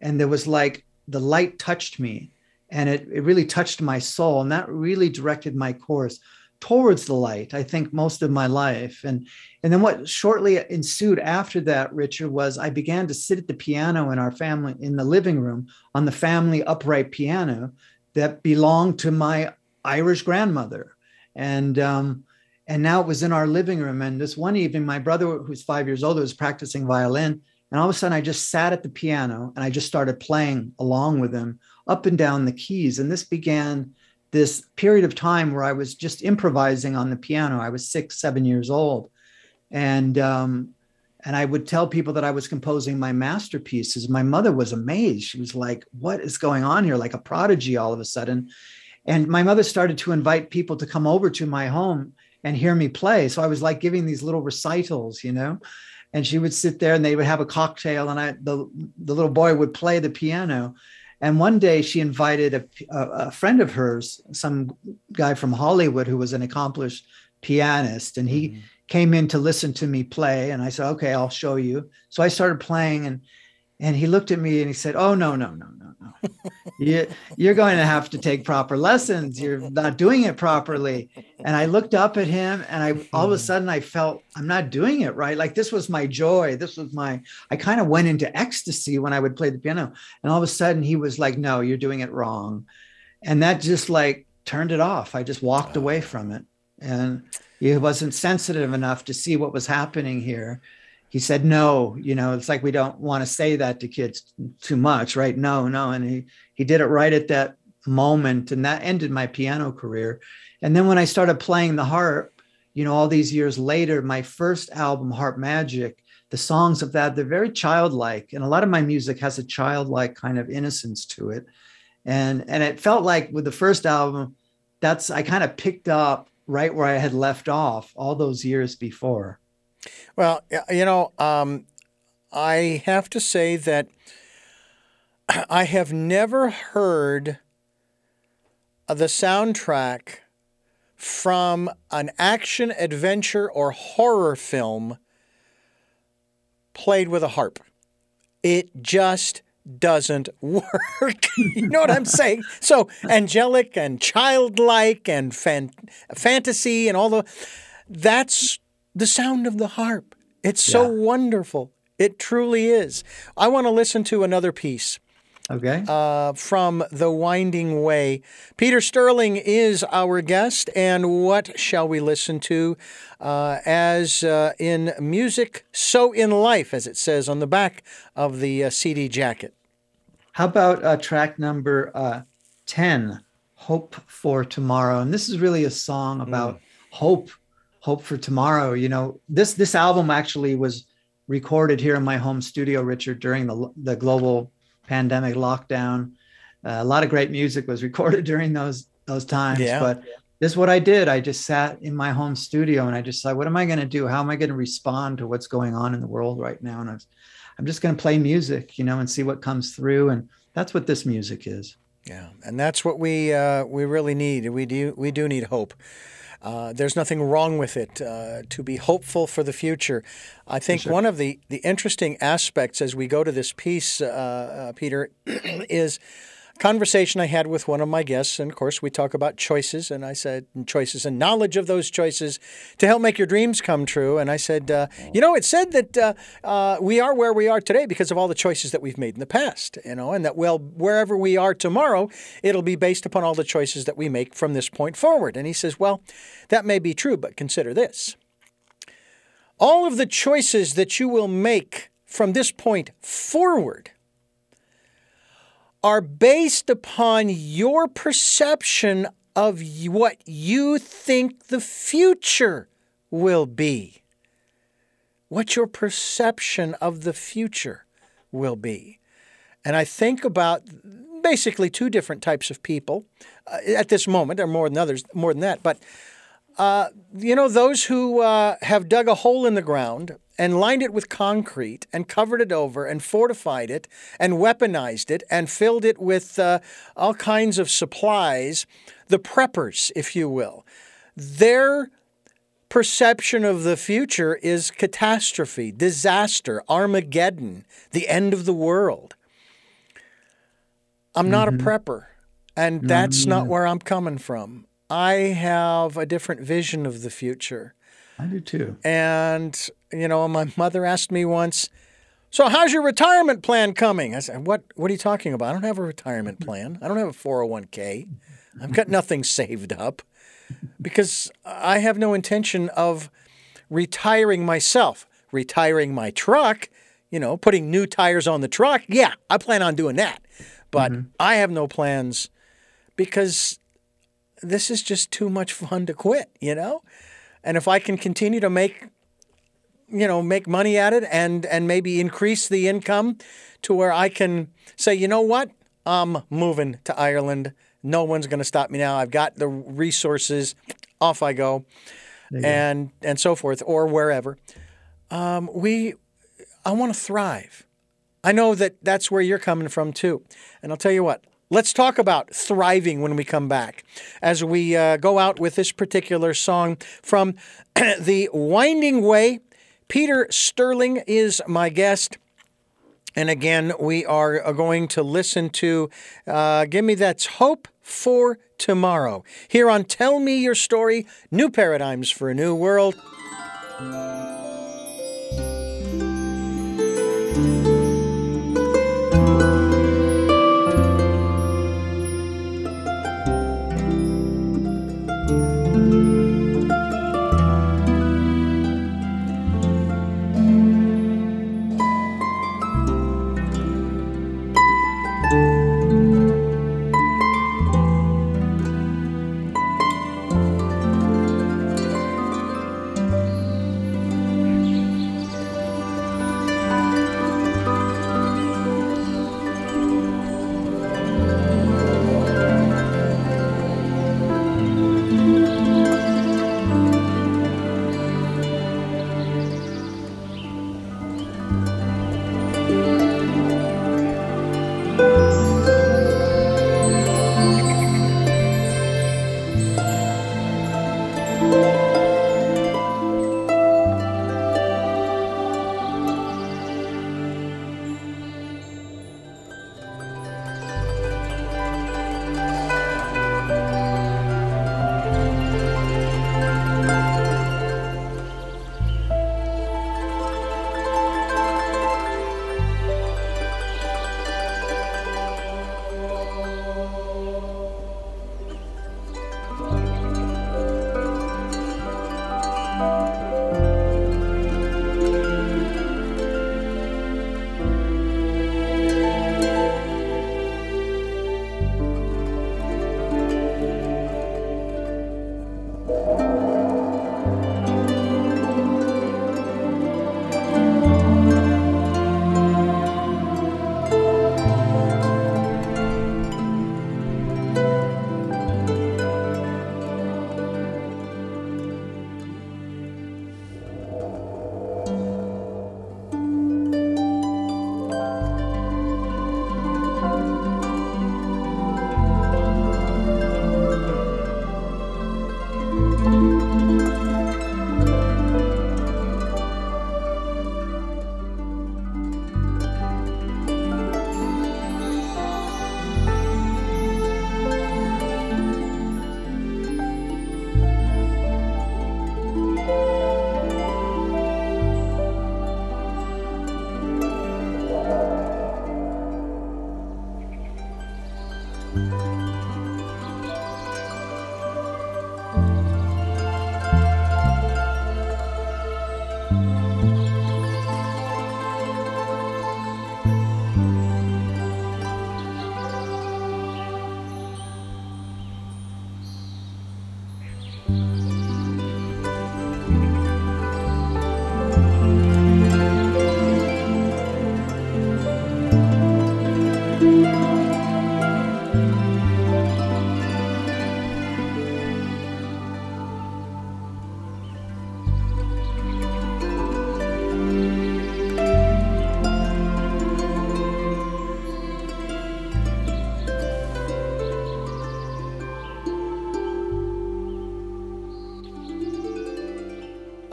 and there was like the light touched me, and it, it really touched my soul, and that really directed my course towards the light. I think most of my life, and and then what shortly ensued after that, Richard, was I began to sit at the piano in our family in the living room on the family upright piano that belonged to my Irish grandmother. And um, and now it was in our living room. And this one evening, my brother, who's five years older, was practicing violin. And all of a sudden, I just sat at the piano and I just started playing along with him up and down the keys. And this began this period of time where I was just improvising on the piano. I was six, seven years old. And um, and I would tell people that I was composing my masterpieces. My mother was amazed. She was like, What is going on here? Like a prodigy all of a sudden. And my mother started to invite people to come over to my home and hear me play. So I was like giving these little recitals, you know. And she would sit there and they would have a cocktail, and I the, the little boy would play the piano. And one day she invited a, a, a friend of hers, some guy from Hollywood who was an accomplished pianist, and he mm-hmm came in to listen to me play and i said okay i'll show you so i started playing and and he looked at me and he said oh no no no no no you, you're going to have to take proper lessons. You're not doing it properly. And i looked up at him and i all of a hmm. sudden i felt i'm not doing it right. Like this was my joy. This was my i kind of went into ecstasy when i would play the piano. And all of a sudden he was like no you're doing it wrong. And that just like turned it off. I just walked away from it. And he wasn't sensitive enough to see what was happening here he said no you know it's like we don't want to say that to kids too much right? No no and he he did it right at that moment and that ended my piano career. And then when i started playing the harp you know all these years later my first album harp magic the songs of that they're very childlike and a lot of my music has a childlike kind of innocence to it. And and it felt like with the first album that's i kind of picked up right where I had left off all those years before. Well, you know, um, I have to say that I have never heard the soundtrack from an action, adventure, or horror film played with a harp. It just doesn't work. you know what I'm saying? So angelic and childlike and fan- fantasy and all the that's the sound of the harp. It's so yeah. wonderful. It truly is. I want to listen to another piece. Okay. Uh, from The Winding Way. Peter Sterling is our guest, and what shall we listen to? Uh, as uh, in music, so in life, as it says on the back of the uh, CD jacket. How about uh, track number uh, 10, Hope for Tomorrow? And this is really a song about mm. hope, hope for tomorrow. You know, this this album actually was recorded here in my home studio, Richard, during the, the global pandemic lockdown. Uh, a lot of great music was recorded during those those times. Yeah. But this is what I did. I just sat in my home studio and I just thought, what am I going to do? How am I going to respond to what's going on in the world right now? And I was I'm just going to play music, you know, and see what comes through. And that's what this music is. Yeah, and that's what we uh, we really need. We do we do need hope. Uh, there's nothing wrong with it uh, to be hopeful for the future. I think sure. one of the, the interesting aspects as we go to this piece, uh, uh, Peter, is conversation I had with one of my guests, and of course we talk about choices, and I said and choices and knowledge of those choices to help make your dreams come true. And I said, uh, you know, it said that uh, uh, we are where we are today because of all the choices that we've made in the past, you know, and that well, wherever we are tomorrow, it'll be based upon all the choices that we make from this point forward. And he says, well, that may be true, but consider this: all of the choices that you will make from this point forward are based upon your perception of what you think the future will be. What your perception of the future will be. And I think about basically two different types of people uh, at this moment. or more than others, more than that. But, uh, you know, those who uh, have dug a hole in the ground and lined it with concrete and covered it over and fortified it and weaponized it and filled it with uh, all kinds of supplies, the preppers, if you will. Their perception of the future is catastrophe, disaster, Armageddon, the end of the world. I'm not mm-hmm. a prepper, and that's mm-hmm. not where I'm coming from. I have a different vision of the future. I do too. And, you know, my mother asked me once, so how's your retirement plan coming? I said, what, what are you talking about? I don't have a retirement plan. I don't have a 401k. I've got nothing saved up because I have no intention of retiring myself, retiring my truck, you know, putting new tires on the truck. Yeah, I plan on doing that. But mm-hmm. I have no plans because this is just too much fun to quit, you know? And if I can continue to make you know, make money at it and and maybe increase the income to where I can say, you know what, I'm moving to Ireland. No one's going to stop me now. I've got the resources. Off I go, and go. and so forth, or wherever. Um, we, I want to thrive. I know that that's where you're coming from too. And I'll tell you what, let's talk about thriving when we come back as we uh, go out with this particular song from The Winding Way. Peter Sterling is my guest. And again, we are uh, going to listen to uh, Give Me That's Hope for Tomorrow here on Tell Me Your Story New Paradigms for a New World.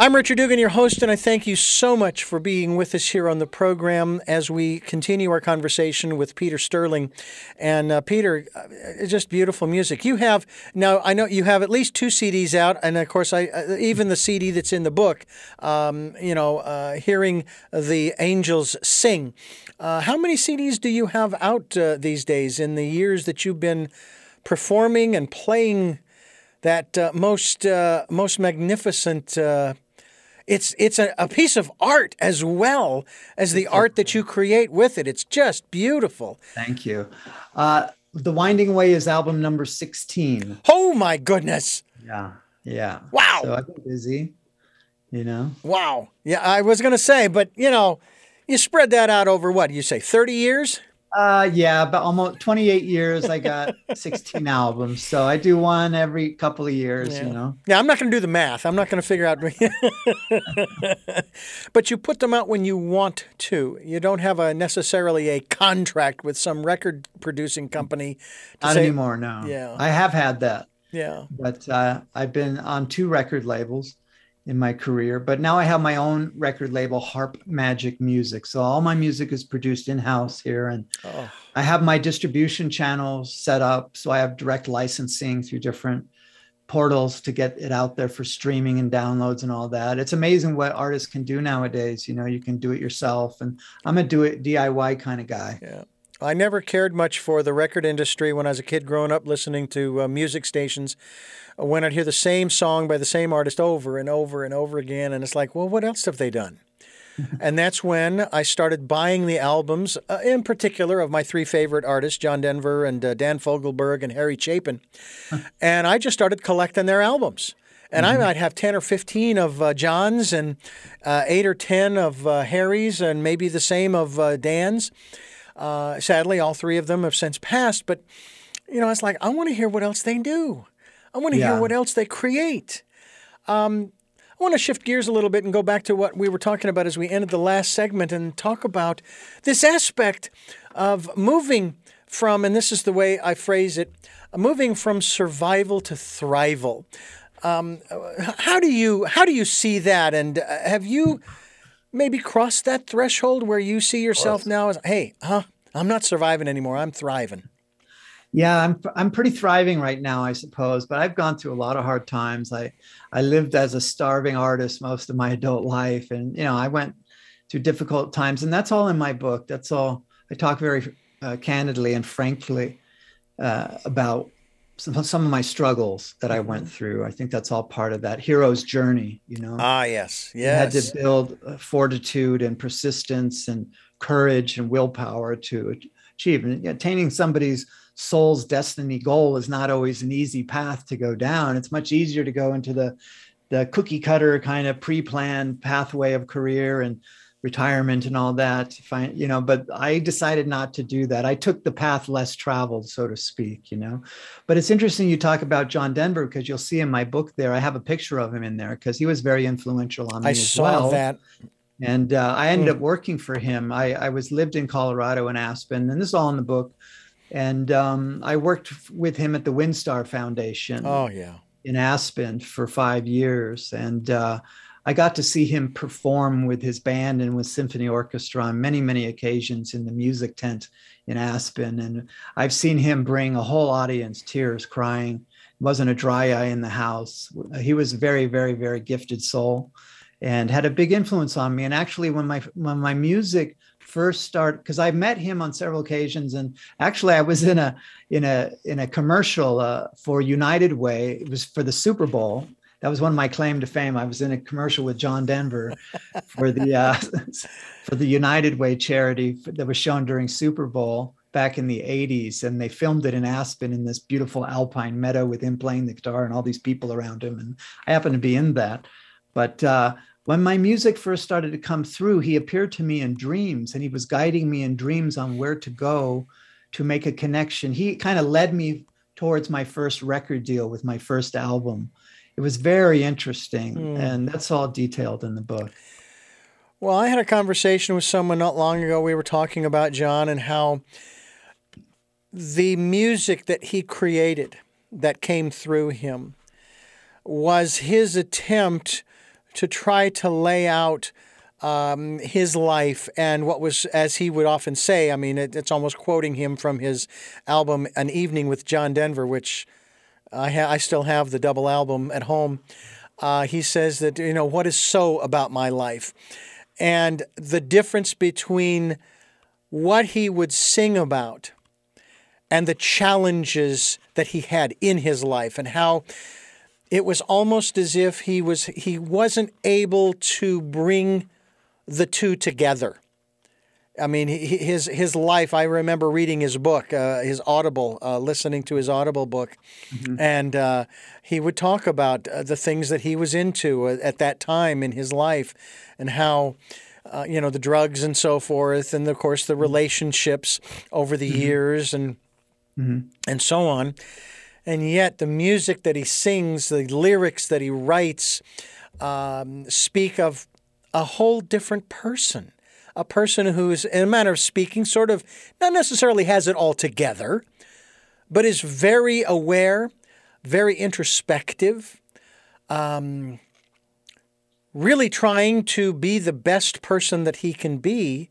I'm Richard Dugan, your host, and I thank you so much for being with us here on the program as we continue our conversation with Peter Sterling. And uh, Peter, uh, just beautiful music. You have now. I know you have at least two CDs out, and of course, I uh, even the CD that's in the book. Um, you know, uh, hearing the angels sing. Uh, how many CDs do you have out uh, these days? In the years that you've been performing and playing that most most magnificent it's it's a, a piece of art as well as the art that you create with it. It's just beautiful. Thank you. Uh, the Winding Way is album number 16. Oh my goodness. Yeah. Yeah. Wow. So I've been busy. You know. Wow. Yeah, I was going to say, but you know, you spread that out over what you say, thirty years? Uh, yeah, but almost 28 years. I got 16 albums, so I do one every couple of years. Yeah. You know. Yeah, I'm not going to do the math. I'm not going to figure out. but you put them out when you want to. You don't have a necessarily a contract with some record producing company. To Not say, anymore. No. Yeah. I have had that, Yeah. but uh, I've been on two record labels in my career. But now I have my own record label, Harp Magic Music. So all my music is produced in house here, and Oh, I have my distribution channels set up. So I have direct licensing through different portals to get it out there for streaming and downloads and all that. It's amazing what artists can do nowadays. You know, you can do it yourself. And I'm a do it DIY kind of guy. yeah. I never cared much for the record industry when I was a kid growing up listening to uh, music stations. When I'd hear the same song by the same artist over and over and over again, and it's like, well, what else have they done? and that's when I started buying the albums, uh, in particular of my three favorite artists, John Denver and uh, Dan Fogelberg and Harry Chapin. and I just started collecting their albums. And I might have 10 or 15 of uh, John's and uh, 8 or 10 of uh, Harry's and maybe the same of uh, Dan's. Uh, sadly, all three of them have since passed. But, you know, it's like, I want to hear what else they do. I want to hear what else they create. Um, I want to shift gears a little bit and go back to what we were talking about as we ended the last segment and talk about this aspect of moving from, and this is the way I phrase it, moving from survival to thrival. Um, how do you how do you see that? And uh, have you maybe crossed that threshold where you see yourself now as, hey, huh, I'm not surviving anymore. I'm thriving. Yeah, I'm I'm pretty thriving right now, I suppose. But I've gone through a lot of hard times. I I lived as a starving artist most of my adult life, and you know I went through difficult times, and that's all in my book. That's all I talk very uh, candidly and frankly uh, about some, some of my struggles that I went through. I think that's all part of that hero's journey. You know, Ah, yes, Yeah. I had to build uh, fortitude and persistence and courage and willpower to achieve. And attaining somebody's soul's destiny goal is not always an easy path to go down. It's much easier to go into the the cookie cutter kind of pre-planned pathway of career and retirement and all that find you know but i decided not to do that i took the path less traveled so to speak you know but it's interesting you talk about john denver because you'll see in my book there i have a picture of him in there because he was very influential on me I as saw well that. and uh, I ended Hmm. up working for him. I, I was lived in Colorado in Aspen, and this is all in the book. And um, I worked with him at the Windstar Foundation Oh, yeah. in Aspen for five years, and uh, I got to see him perform with his band and with symphony orchestra on many, many occasions in the music tent in Aspen. And I've seen him bring a whole audience tears, crying. Wasn't a dry eye in the house. He was a very, very, very gifted soul and had a big influence on me. And actually, when my when my music first started, because I met him on several occasions, and actually I was in a in a in a commercial uh, for United Way. It was for the Super Bowl. That was one of my claim to fame. I was in a commercial with John Denver for the uh, for the United Way charity that was shown during Super Bowl back in the 80s and they filmed it in Aspen in this beautiful alpine meadow with him playing the guitar and all these people around him and I happened to be in that but uh, when my music first started to come through, he appeared to me in dreams and he was guiding me in dreams on where to go to make a connection. He kind of led me towards my first record deal with my first album. It was very interesting. Hmm. And that's all detailed in the book. Well, I had a conversation with someone not long ago. We were talking about John and how the music that he created that came through him was his attempt to try to lay out um, his life and what was, as he would often say, I mean, it, it's almost quoting him from his album An Evening with John Denver, which I, ha- I still have the double album at home. Uh, he says that, you know, what is so about my life? And the difference between what he would sing about and the challenges that he had in his life and how it was almost as if he was he wasn't able to bring the two together I mean, his his life. I remember reading his book, uh, his Audible, uh, listening to his Audible book, mm-hmm. and uh, he would talk about uh, the things that he was into uh, at that time in his life, and how. Uh, you know the drugs and so forth, and of course the mm-hmm. relationships over the mm-hmm. years, and mm-hmm. and so on, and yet the music that he sings, the lyrics that he writes, um, speak of a whole different person a person who's, in a manner of speaking, sort of not necessarily has it all together, but is very aware, very introspective, um, really trying to be the best person that he can be.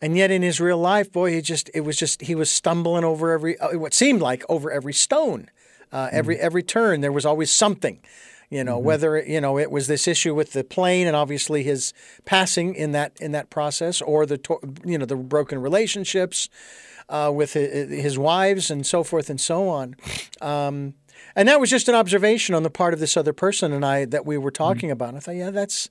And yet, in his real life, boy, he just, it was just, he was stumbling over every, uh, what seemed like over every stone, uh, every, mm. every turn. There was always something. You know, mm-hmm. whether you know it was this issue with the plane and obviously his passing in that in that process, or the you know the broken relationships uh, with his, his, wives and so forth and so on. Um, and that was just an observation on the part of this other person and I that we were mm-hmm. talking mm-hmm. about. I thought, yeah, that's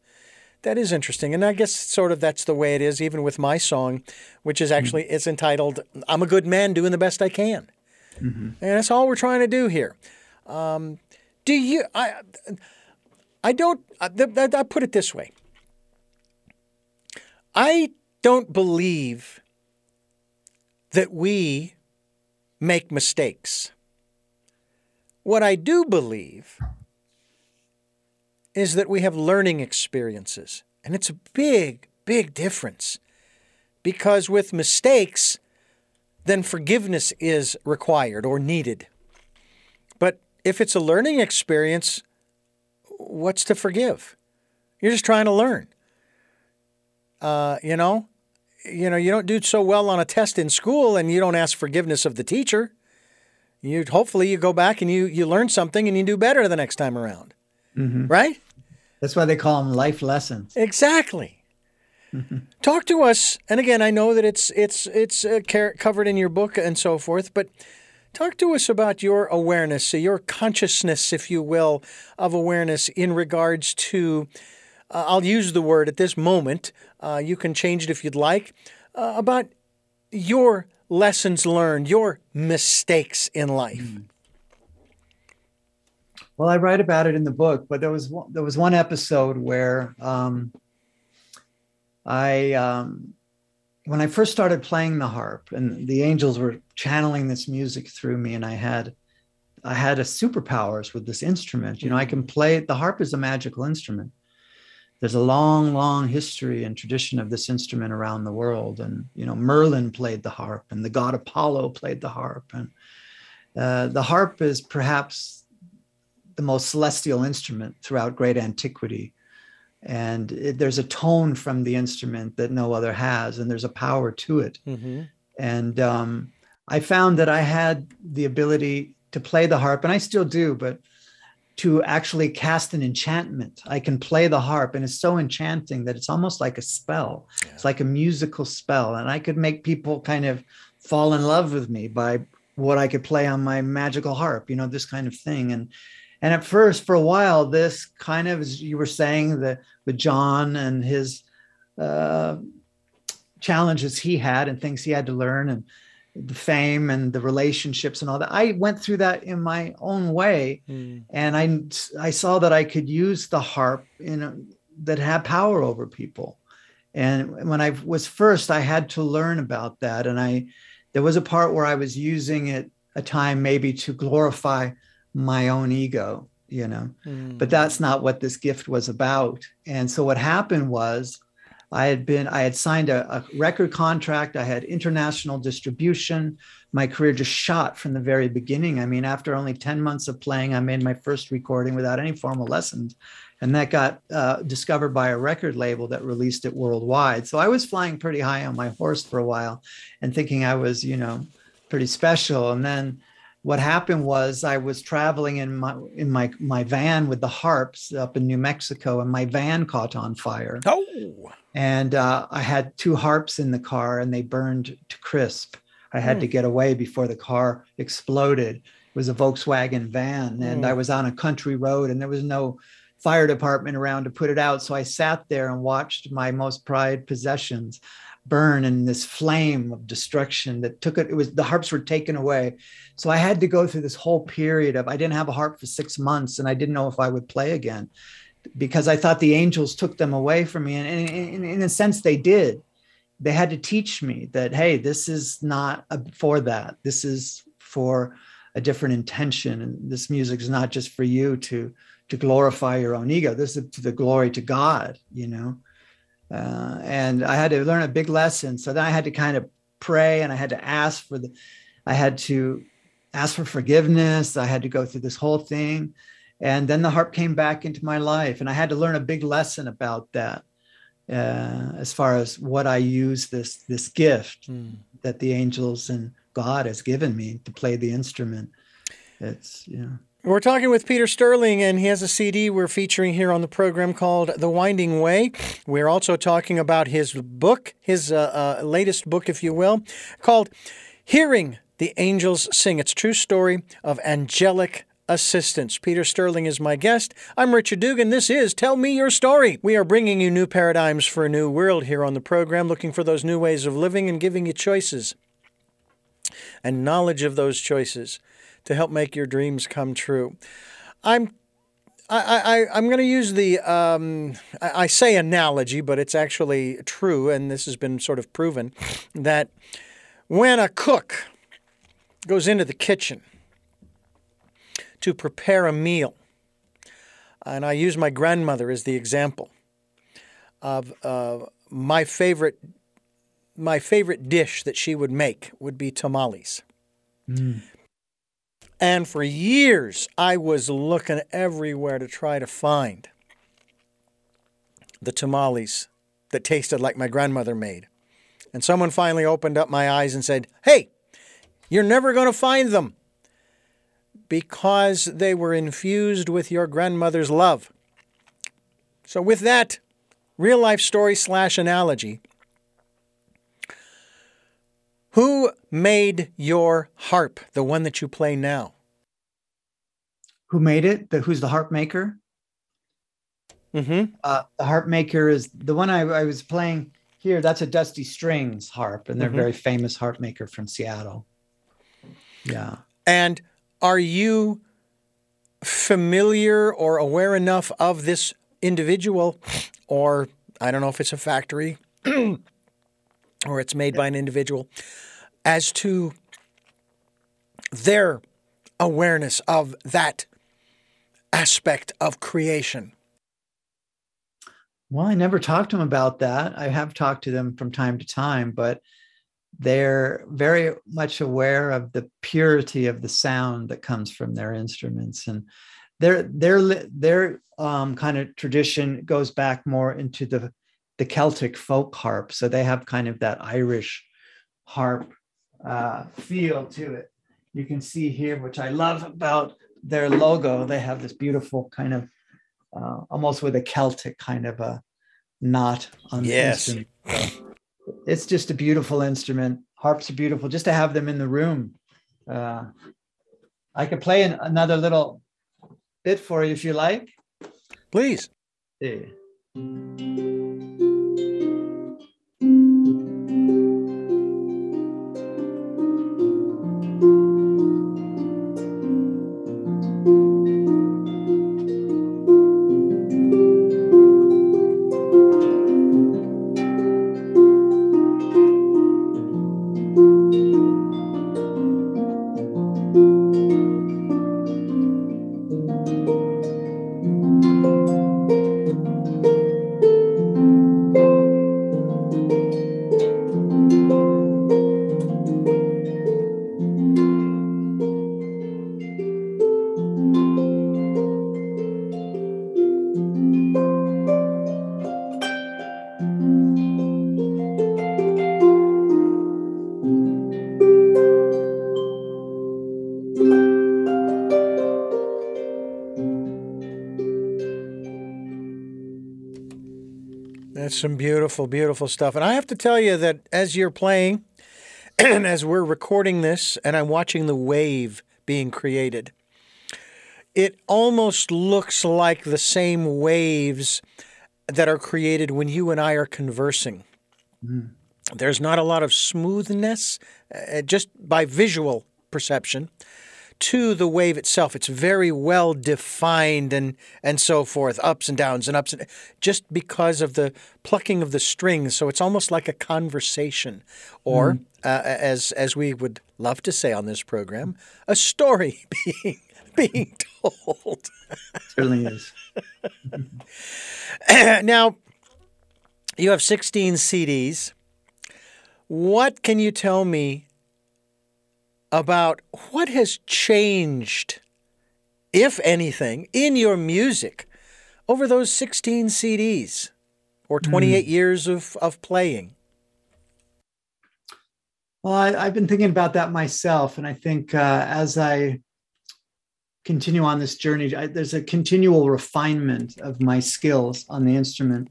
that is interesting, and I guess sort of that's the way it is, even with my song, which is actually mm-hmm. it's entitled "I'm a Good Man Doing the Best I Can," mm-hmm. and that's all we're trying to do here. Um, do you? I I don't. I, I put it this way. I don't believe that we make mistakes. What I do believe is that we have learning experiences. And it's a big, big difference. Because with mistakes, then forgiveness is required or needed. But if it's a learning experience, what's to forgive? You're just trying to learn. Uh, you know, you know, you don't do so well on a test in school, and you don't ask forgiveness of the teacher. You hopefully you go back and you you learn something and you do better the next time around, mm-hmm. right? That's why they call them life lessons. Exactly. Mm-hmm. Talk to us, and again, I know that it's it's it's uh, covered in your book and so forth, but Talk to us about your awareness, your consciousness, if you will, of awareness in regards to, uh, I'll use the word at this moment, uh, you can change it if you'd like, uh, about your lessons learned, your mistakes in life. Mm. Well, I write about it in the book, but there was one, there was one episode where um, I um, when I first started playing the harp and the angels were channeling this music through me and I had I had a superpowers with this instrument. You know, I can play the harp is a magical instrument. There's a long, long history and tradition of this instrument around the world. And, you know, Merlin played the harp and the god Apollo played the harp. And uh, the harp is perhaps the most celestial instrument throughout great antiquity. And it, there's a tone from the instrument that no other has and there's a power to it. Mm-hmm. and um, i found that i had the ability to play the harp and i still do but to actually cast an enchantment. I can play the harp and it's so enchanting that it's almost like a spell. Yeah. it's like a musical spell and i could make people kind of fall in love with me by what i could play on my magical harp you know this kind of thing. And and at first, for a while, this kind of, as you were saying, the with John and his uh, challenges he had and things he had to learn, and the fame and the relationships and all that. I went through that in my own way, mm. and I I saw that I could use the harp in a, that had power over people. And when I was first, I had to learn about that, and I there was a part where I was using it a time maybe to glorify my own ego you know? Mm. but that's not what this gift was about. And so what happened was i had been i had signed a, a, record contract. I had international distribution. My career just shot from the very beginning. I mean after only 10 months of playing i made my first recording without any formal lessons. And that got uh, discovered by a record label that released it worldwide. So i was flying pretty high on my horse for a while and thinking i was you know pretty special. And then what happened was I was traveling in my in my my van with the harps up in New Mexico, and my van caught on fire. Oh, and uh, I had two harps in the car, and they burned to crisp. I had mm. to get away before the car exploded. It was a Volkswagen van, and mm. I was on a country road, and there was no fire department around to put it out. So I sat there and watched my most prized possessions burn and this flame of destruction that took it. It was the harps were taken away. So I had to go through this whole period of I didn't have a harp for six months and I didn't know if I would play again because I thought the angels took them away from me. And in, in a sense, they did. They had to teach me that, hey, this is not for that. This is for a different intention. And this music is not just for you to to glorify your own ego. This is to the glory to God, you know. Uh, and I had to learn a big lesson. So then I had to kind of pray and I had to ask for the, I had to ask for forgiveness. I had to go through this whole thing. And then the harp came back into my life. And I had to learn a big lesson about that. Uh, as far as what I use this this gift mm. that the angels and God has given me to play the instrument. It's you know we're talking with Peter Sterling, and he has a CD we're featuring here on the program called The Winding Way. We're also talking about his book, his uh, uh, latest book, if you will, called Hearing the Angels Sing. It's true story of angelic assistance. Peter Sterling is my guest. I'm Richard Dugan. This is Tell Me Your Story. We are bringing you new paradigms for a new world here on the program, looking for those new ways of living and giving you choices and knowledge of those choices to help make your dreams come true. I'm I, I, I'm going to use the, um, I, I say analogy, but it's actually true, and this has been sort of proven that when a cook goes into the kitchen to prepare a meal, and I use my grandmother as the example of uh, my favorite my favorite dish that she would make would be tamales. Mm. And for years, I was looking everywhere to try to find the tamales that tasted like my grandmother made. And someone finally opened up my eyes and said, Hey, you're never going to find them because they were infused with your grandmother's love. So, with that real life story slash analogy, who made your harp, the one that you play now? Who made it? The, who's the harp maker? Mm-hmm. Uh, the harp maker is the one I, I, was playing here. That's a Dusty Strings harp, and they're mm-hmm. very famous harp maker from Seattle. Yeah. And are you familiar or aware enough of this individual, or I don't know if it's a factory or it's made by an individual? As to their awareness of that aspect of creation? Well, I never talked to them about that. I have talked to them from time to time, but they're very much aware of the purity of the sound that comes from their instruments and their their their um, kind of tradition goes back more into the the Celtic folk harp. So they have kind of that Irish harp uh, feel to it. You can see here, which I love about their logo, they have this beautiful kind of uh, almost with a Celtic kind of a knot on yes. the instrument. it's just a beautiful instrument. Harps are beautiful. Just to have them in the room. Uh, I could play an, another little bit for you if you like. Please. Yeah. Some beautiful, beautiful stuff. And I have to tell you that as you're playing, and as we're recording this, and I'm watching the wave being created, it almost looks like the same waves that are created when you and I are conversing. Mm. there's not a lot of smoothness uh, just by visual perception to the wave itself. It's very well defined and and so forth, ups and downs and ups and just because of the plucking of the strings. So it's almost like a conversation, or mm. uh, as as we would love to say on this program, a story being being told. Certainly is. now, you have 16 CDs. What can you tell me about what has changed, if anything, in your music over those 16 CDs or 28 mm. years of, of playing? Well, I, have been thinking about that myself. And I think uh, as I continue on this journey, I, there's a continual refinement of my skills on the instrument.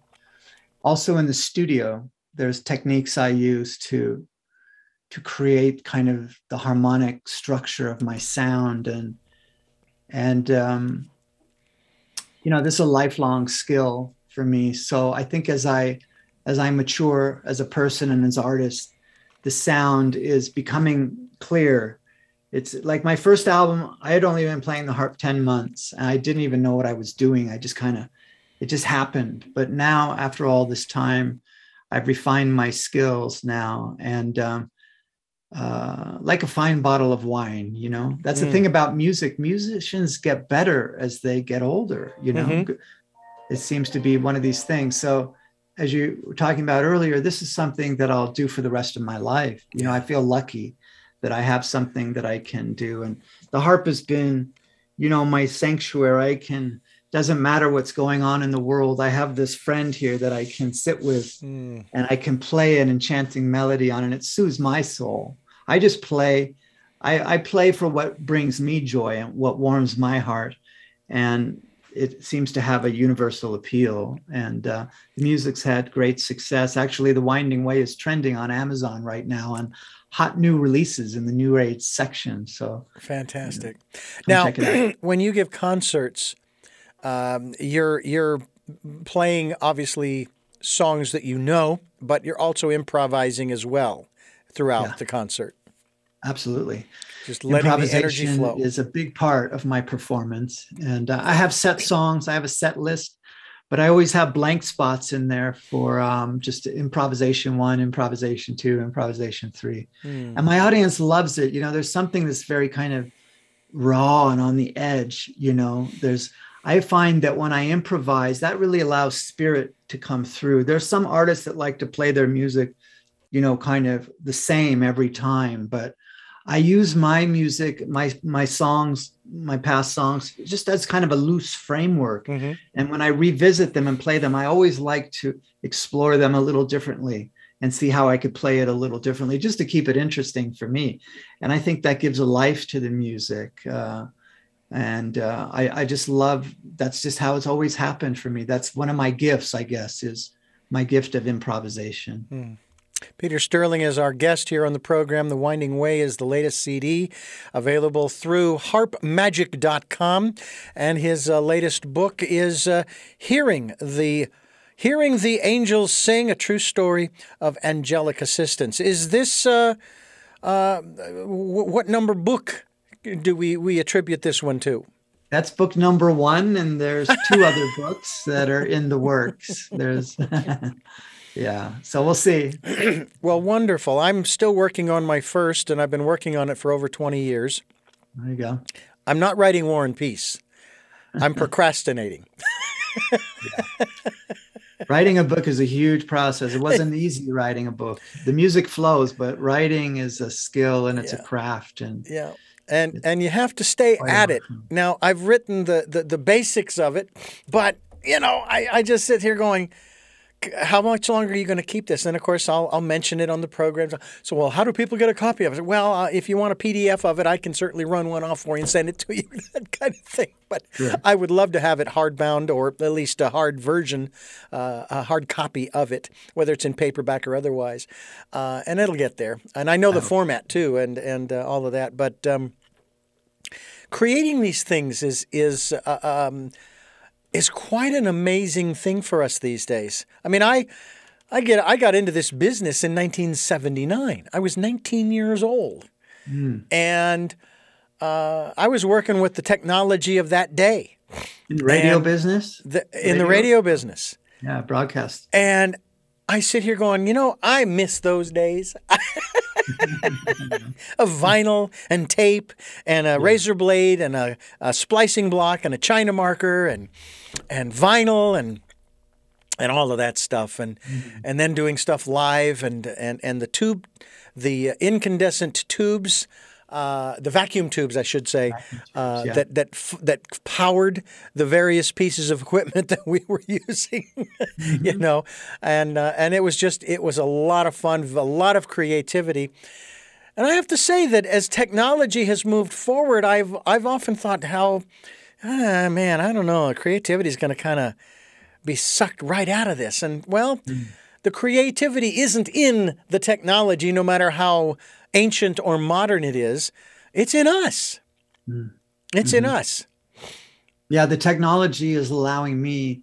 Also in the studio, there's techniques I use to to create kind of the harmonic structure of my sound. And and um, you know this is a lifelong skill for me. So i think as i as i mature as a person and as artist the sound is becoming clear. It's like my first album i had only been playing the harp 10 months and i didn't even know what i was doing. I just kind of it just happened. But now after all this time i've refined my skills now. And um, uh, like a fine bottle of wine you know? That's mm. the thing about music. Musicians get better as they get older you know? Mm-hmm. it seems to be one of these things. So as you were talking about earlier this is something that i'll do for the rest of my life. You know i feel lucky that i have something that i can do. And the harp has been you know my sanctuary. I can doesn't matter what's going on in the world. I have this friend here that i can sit with mm. and i can play an enchanting melody on and it soothes my soul i just play I, I play for what brings me joy and what warms my heart. And it seems to have a universal appeal. And uh, the music's had great success. Actually the winding way is trending on amazon right now on hot new releases in the new age section. So fantastic. you know, now when you give concerts um, you're you're playing obviously songs that you know, but you're also improvising as well throughout yeah. the concert. Absolutely. Just letting the energy flow is a big part of my performance, and uh, I have set songs. I have a set list, but I always have blank spots in there for um, just improvisation one, improvisation two, improvisation three, mm. and my audience loves it. You know, there's something that's very kind of raw and on the edge. You know, there's I find that when I improvise, that really allows spirit to come through. There's some artists that like to play their music, you know, kind of the same every time, but I use my music, my my songs, my past songs, just as kind of a loose framework. Mm-hmm. And when I revisit them and play them, I always like to explore them a little differently and see how I could play it a little differently, just to keep it interesting for me. And I think that gives a life to the music. Uh, and uh, I, I just love that's just how it's always happened for me that's one of my gifts i guess is my gift of improvisation hmm. Peter Sterling is our guest here on the program. The Winding Way is the latest CD available through harpmagic.com. And his uh, latest book is uh, Hearing the Hearing the Angels Sing, a true story of angelic assistance. Is this uh, uh w- what number book do we we attribute this one to? That's book number one, and there's two other books that are in the works. There's, yeah. So we'll see. well, wonderful. I'm still working on my first, and I've been working on it for over 20 years. There you go. I'm not writing War and Peace. I'm procrastinating. writing a book is a huge process. It wasn't easy writing a book. The music flows, but writing is a skill and it's yeah. a craft. And yeah and and you have to stay at it. Now I've written the, the the basics of it, but you know I I just sit here going. How much longer are you going to keep this? And of course, I'll, I'll mention it on the program. So, well, how do people get a copy of it? Well, uh, if you want a PDF of it, I can certainly run one off for you and send it to you, that kind of thing. But I would love to have it hardbound or at least a hard version, uh, a hard copy of it, whether it's in paperback or otherwise. Uh, and it'll get there. And I know the format too, and and uh, all of that. But um, creating these things is is uh, um, is quite an amazing thing for us these days. I mean, I I get I got into this business in 1979. I was 19 years old, mm. and uh, I was working with the technology of that day. In radio and business. The, in radio? the radio business. Yeah, broadcast. And I sit here going, you know, I miss those days. of vinyl and tape and a yeah. razor blade and a, a, splicing block and a china marker and and vinyl and and all of that stuff and mm-hmm. and then doing stuff live and and and the tube the incandescent tubes uh, the vacuum tubes, I should say, uh, yeah. that that that powered the various pieces of equipment that we were using, mm-hmm. you know, and uh, and it was just it was a lot of fun, a lot of creativity, and I have to say that as technology has moved forward, I've I've often thought how, ah, man, I don't know, creativity is going to kind of be sucked right out of this, and well. Mm. The creativity isn't in the technology, no matter how ancient or modern it is, it's in us. Mm. It's mm-hmm. in us. Yeah, the technology is allowing me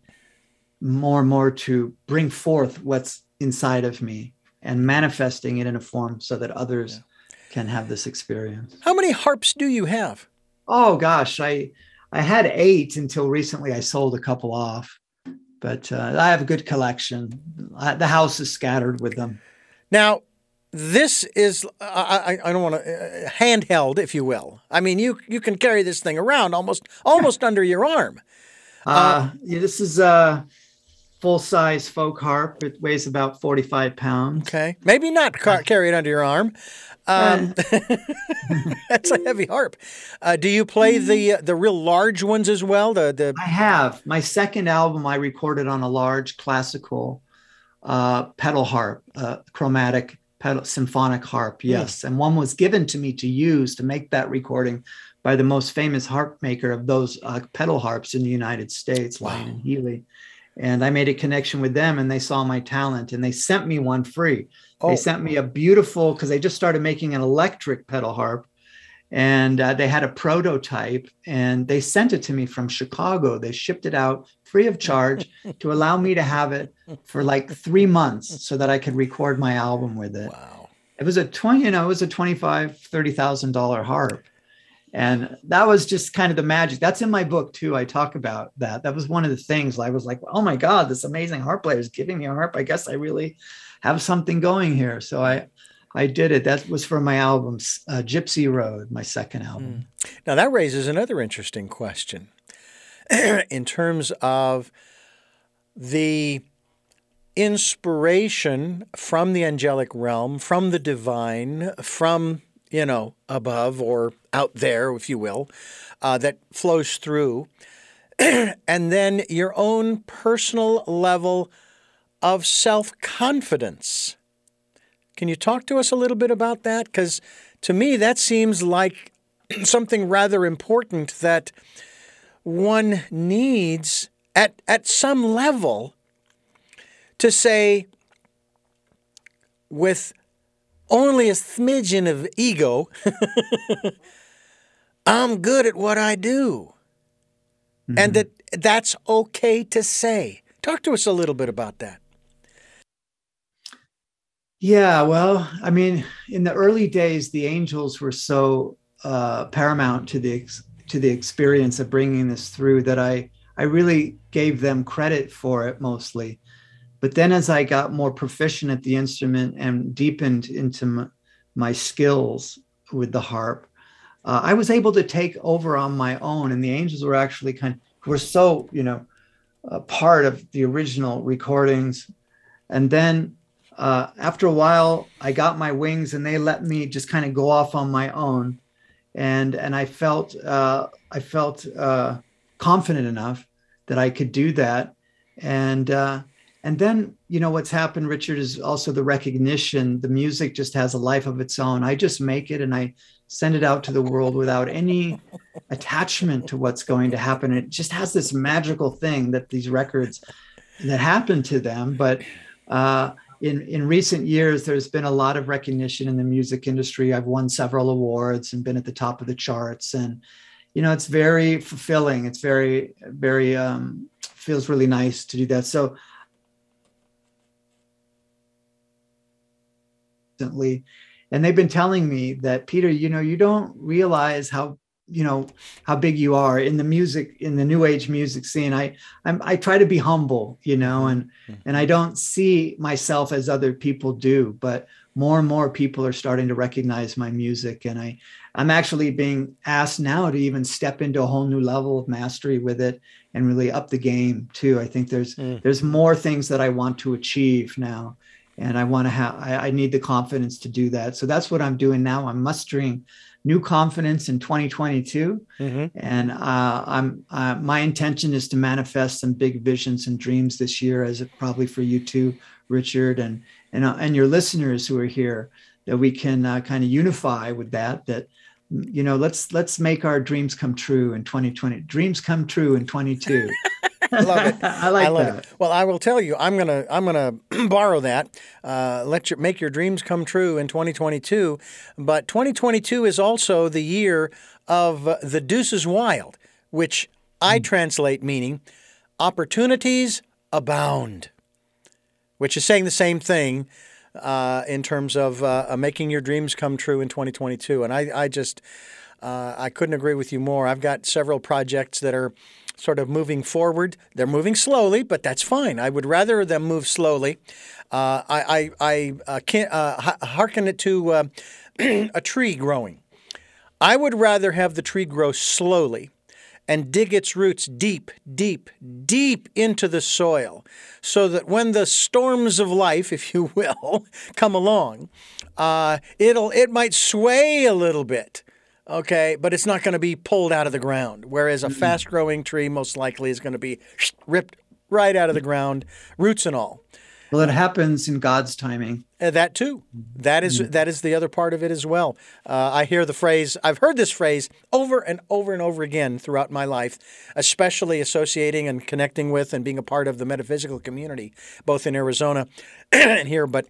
more and more to bring forth what's inside of me and manifesting it in a form so that others yeah. can have this experience. How many harps do you have? Oh gosh, I I had 8 until recently I sold a couple off. But uh, I have a good collection. I, the house is scattered with them. Now, this is I, I, don't want to uh, handheld, if you will. I mean, you you can carry this thing around almost almost under your arm. Uh, uh, yeah, this is a full size folk harp. It weighs about forty five pounds. Okay, maybe not car- carry it under your arm. Um, that's a heavy harp. Uh, do you play the the real large ones as well? The the I have my second album. I recorded on a large classical uh, pedal harp, uh, chromatic pedal, symphonic harp, hmm. yes. Mm. And one was given to me to use to make that recording by the most famous harp maker of those uh, pedal harps in the United States, wow. Lyon and Healy. And I made a connection with them and they saw my talent and they sent me one free. Oh. They sent me a beautiful, because they just started making an electric pedal harp and uh, they had a prototype and they sent it to me from Chicago. They shipped it out free of charge to allow me to have it for like three months so that I could record my album with it. Wow. It was a 20, you know, it was a 25, $30,000 harp. And that was just kind of the magic. That's in my book too. I talk about that. That was one of the things I was like, oh my God, this amazing harp player is giving me a harp. I guess I really have something going here. So I, I did it. That was for my album, uh, Gypsy Road, my second album. Mm. Now that raises another interesting question. in terms of the inspiration from the angelic realm, from the divine, from, you know, above or out there, if you will, uh, that flows through. and then your own personal level of self confidence. Can you talk to us a little bit about that? Because to me, that seems like something rather important that one needs at, at some level to say, with only a smidgen of ego, I'm good at what I do. Mm-hmm. And that that's okay to say. Talk to us a little bit about that. Yeah, well, I mean, in the early days, the angels were so uh, paramount to the to the experience of bringing this through that I I really gave them credit for it mostly. But then as I got more proficient at the instrument and deepened into my, my skills with the harp, uh, I was able to take over on my own. And the angels were actually kind of, were so, you know, a part of the original recordings. And then uh, after a while, I got my wings and they let me just kind of go off on my own and and I felt uh, I felt uh, confident enough that I could do that, and uh, and then you know what's happened, Richard, is also the recognition. The music just has a life of its own. I just make it and I send it out to the world without any attachment to what's going to happen. It just has this magical thing that these records that happen to them, but. Uh, in, in recent years, there's been a lot of recognition in the music industry. I've won several awards and been at the top of the charts. And, you know, it's very fulfilling. It's very, very, um, feels really nice to do that. So, and they've been telling me that, Peter, you know, you don't realize how you know how big you are in the music in the new age music scene. I I'm, i try to be humble you know and mm-hmm. and i don't see myself as other people do but more and more people are starting to recognize my music. And i i'm actually being asked now to even step into a whole new level of mastery with it and really up the game too. I think there's mm. there's more things that i want to achieve now and i want to have I, I need the confidence to do that. So that's what i'm doing now. I'm mustering new confidence in 2022 mm-hmm. and uh, i'm uh, my intention is to manifest some big visions and dreams this year as it probably for you too richard and and, uh, and your listeners who are here that we can uh, kind of unify with that that you know let's let's make our dreams come true in 2020 dreams come true in 22 I love it. I like I love that. It. Well, I will tell you, I'm gonna I'm gonna borrow that. Uh, let your make your dreams come true in 2022. But 2022 is also the year of uh, the Deuces Wild, which I mm. translate meaning opportunities abound, which is saying the same thing. Uh, in terms of uh, uh, making your dreams come true in 2022, and I, I just uh, I couldn't agree with you more. I've got several projects that are sort of moving forward. They're moving slowly, but that's fine. I would rather them move slowly. Uh, I, I, I uh, can't uh, hearken it to uh, a tree growing. I would rather have the tree grow slowly and dig its roots deep, deep, deep into the soil so that when the storms of life, if you will, come along, uh, it'll, it might sway a little bit okay, but it's not going to be pulled out of the ground. Whereas a mm-hmm. fast growing tree most likely is going to be ripped right out of the ground, roots and all. Well, it happens in God's timing. Uh, that too. That is, mm-hmm. that is the other part of it as well. Uh, I hear the phrase. I've heard this phrase over and over and over again throughout my life, especially associating and connecting with and being a part of the metaphysical community, both in Arizona and here. But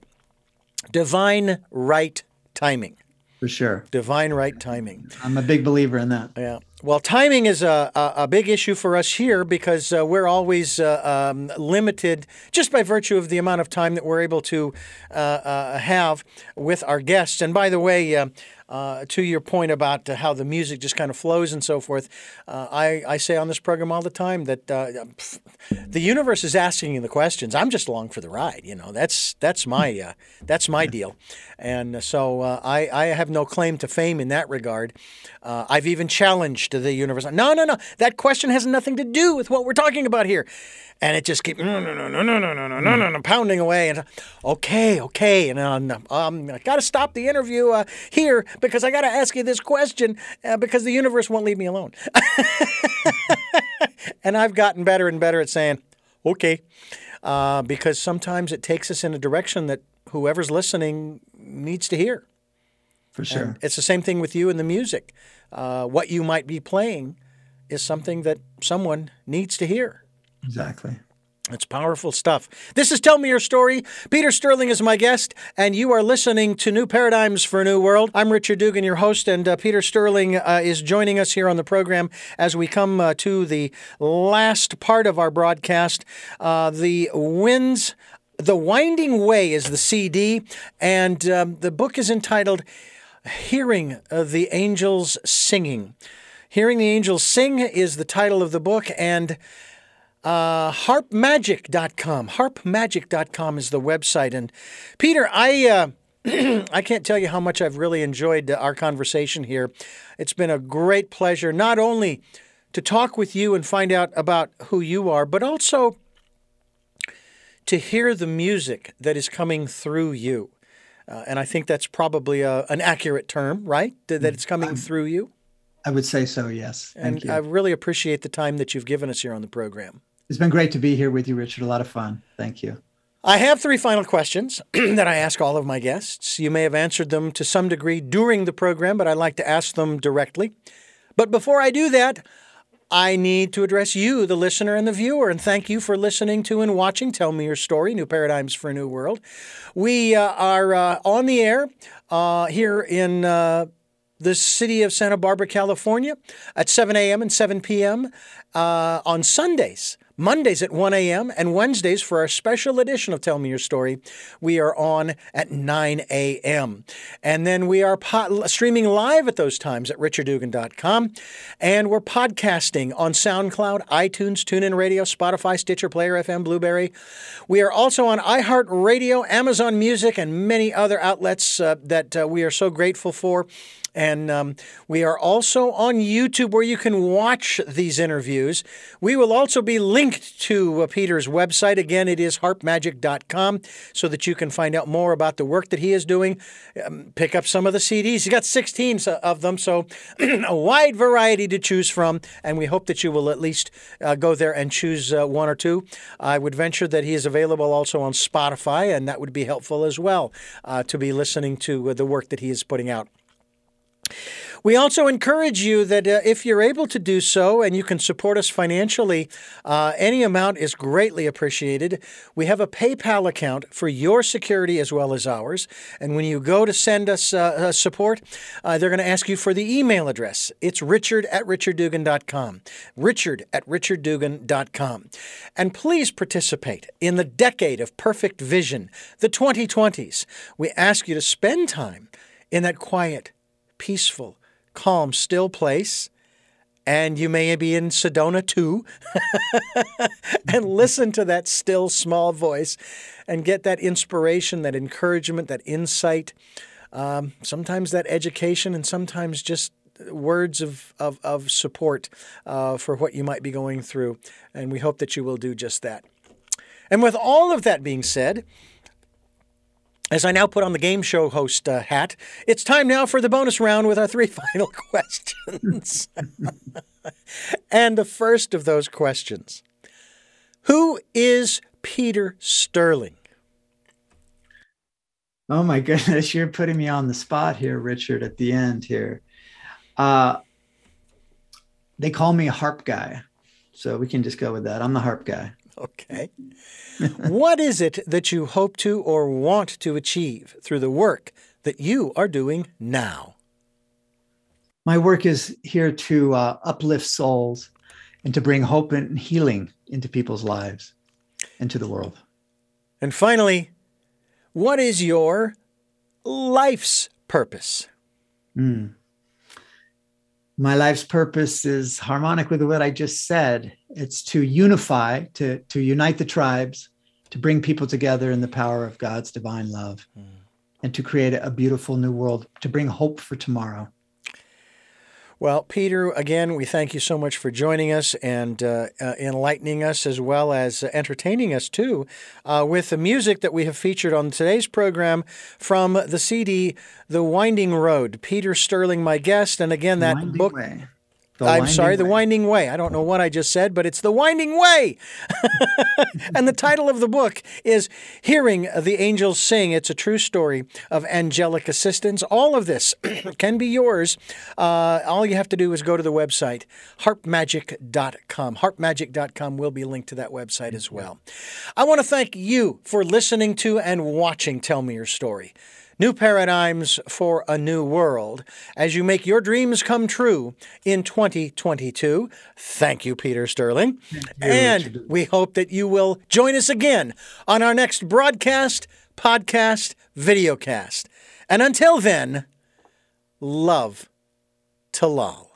divine right timing for sure. Divine right timing. I'm a big believer in that. Yeah. Well, timing is a, a, a big issue for us here because uh, we're always uh, um, limited just by virtue of the amount of time that we're able to uh, uh have with our guests. And by the way, uh, uh, to your point about uh, how the music just kind of flows and so forth, uh, I, I say on this program all the time that uh, pff, the universe is asking you the questions. I'm just along for the ride. You know, that's that's my uh, that's my deal, and so uh, I I have no claim to fame in that regard. I've even challenged the universe. No, no, no. That question has nothing to do with what we're talking about here and it just keeps no no no no no no no no no no no pounding away and okay okay and um, um I got to stop the interview uh, here because I got to ask you this question uh, because the universe won't leave me alone and I've gotten better and better at saying okay uh, because sometimes it takes us in a direction that whoever's listening needs to hear for sure and it's the same thing with you and the music uh, what you might be playing is something that someone needs to hear Exactly. It's powerful stuff. This is Tell Me Your Story. Peter Sterling is my guest, and you are listening to New Paradigms for a New World. I'm Richard Dugan, your host, and uh, Peter Sterling uh, is joining us here on the program as we come uh, to the last part of our broadcast. Uh, the Winds, The Winding Way is the CD, and um, the book is entitled Hearing the Angels Singing. Hearing the Angels Sing is the title of the book, and uh, harpmagic.com. Harpmagic.com is the website. And Peter, I. Uh, I can't tell you how much I've really enjoyed our conversation here. It's been a great pleasure not only to talk with you and find out about who you are, but also to hear the music that is coming through you. Uh, and I think that's probably a, an accurate term, right? That it's coming I'm, through you? I would say so, yes. Thank and you. I really appreciate the time that you've given us here on the program. It's been great to be here with you, Richard. A lot of fun. Thank you. I have three final questions that I ask all of my guests. You may have answered them to some degree during the program, but I'd like to ask them directly. But before I do that, I need to address you, the listener and the viewer, and thank you for listening to and watching Tell Me Your Story New Paradigms for a New World. We uh, are uh, on the air uh, here in uh, the city of Santa Barbara, California, at 7 a.m. and 7 p.m. Uh, on Sundays Mondays at 1 a.m., and Wednesdays for our special edition of Tell Me Your Story, we are on at 9 a.m. And then we are streaming live at those times at richarddugan.com. And we're podcasting on SoundCloud, iTunes, TuneIn Radio, Spotify, Stitcher, Player FM, Blubrry. We are also on iHeartRadio, Amazon Music, and many other outlets uh, that uh, we are so grateful for. And um, we are also on YouTube where you can watch these interviews. We will also be linked to uh, Peter's website. Again, it is harpmagic.com so that you can find out more about the work that he is doing. Um, pick up some of the CDs. He's got 16 of them, so a wide variety to choose from. And we hope that you will at least uh, go there and choose uh, one or two. I would venture that he is available also on Spotify, and that would be helpful as well uh, to be listening to uh, the work that he is putting out. We also encourage you that uh, if you're able to do so and you can support us financially, uh, any amount is greatly appreciated. We have a PayPal account for your security as well as ours. And when you go to send us uh, uh support, uh, they're going to ask you for the email address. It's richard at richarddugan.com. Richard at richarddugan.com. And please participate in the decade of perfect vision, the 2020s. We ask you to spend time in that quiet, peaceful, calm, still place. And you may be in Sedona too, and listen to that still small voice and get that inspiration, that encouragement, that insight, um, sometimes that education, and sometimes just words of, of, of support uh, for what you might be going through. And we hope that you will do just that. And with all of that being said, as I now put on the game show host uh, hat, it's time now for the bonus round with our three final questions. and the first of those questions Who is Peter Sterling? Oh my goodness, you're putting me on the spot here, Richard, at the end here. Uh, they call me a harp guy. So we can just go with that. I'm the harp guy. Okay what is it that you hope to or want to achieve through the work that you are doing now? My work is here to uh, uplift souls and to bring hope and healing into people's lives and to the world. And finally, what is your life's purpose? Mm. My life's purpose is harmonic with what I just said. It's to unify, to, to unite the tribes, to bring people together in the power of God's divine love, mm. and to create a beautiful new world, to bring hope for tomorrow. Well, Peter, again, we thank you so much for joining us and uh, uh, enlightening us as well as entertaining us too uh, with the music that we have featured on today's program from the CD The Winding Road. Peter Sterling, my guest, and again, that book. Way. The I'm sorry, The Winding Way. I don't know what I just said, but it's The Winding Way. and the title of the book is Hearing the Angels Sing. It's a true story of angelic assistance. All of this can be yours. Uh, all you have to do is go to the website, harpmagic.com. Harpmagic.com will be linked to that website as well. I want to thank you for listening to and watching Tell Me Your Story. New paradigms for a new world as you make your dreams come true in 2022. Thank you, Peter Sterling. You, and we hope that you will join us again on our next broadcast, podcast, videocast. And until then, love to Lal.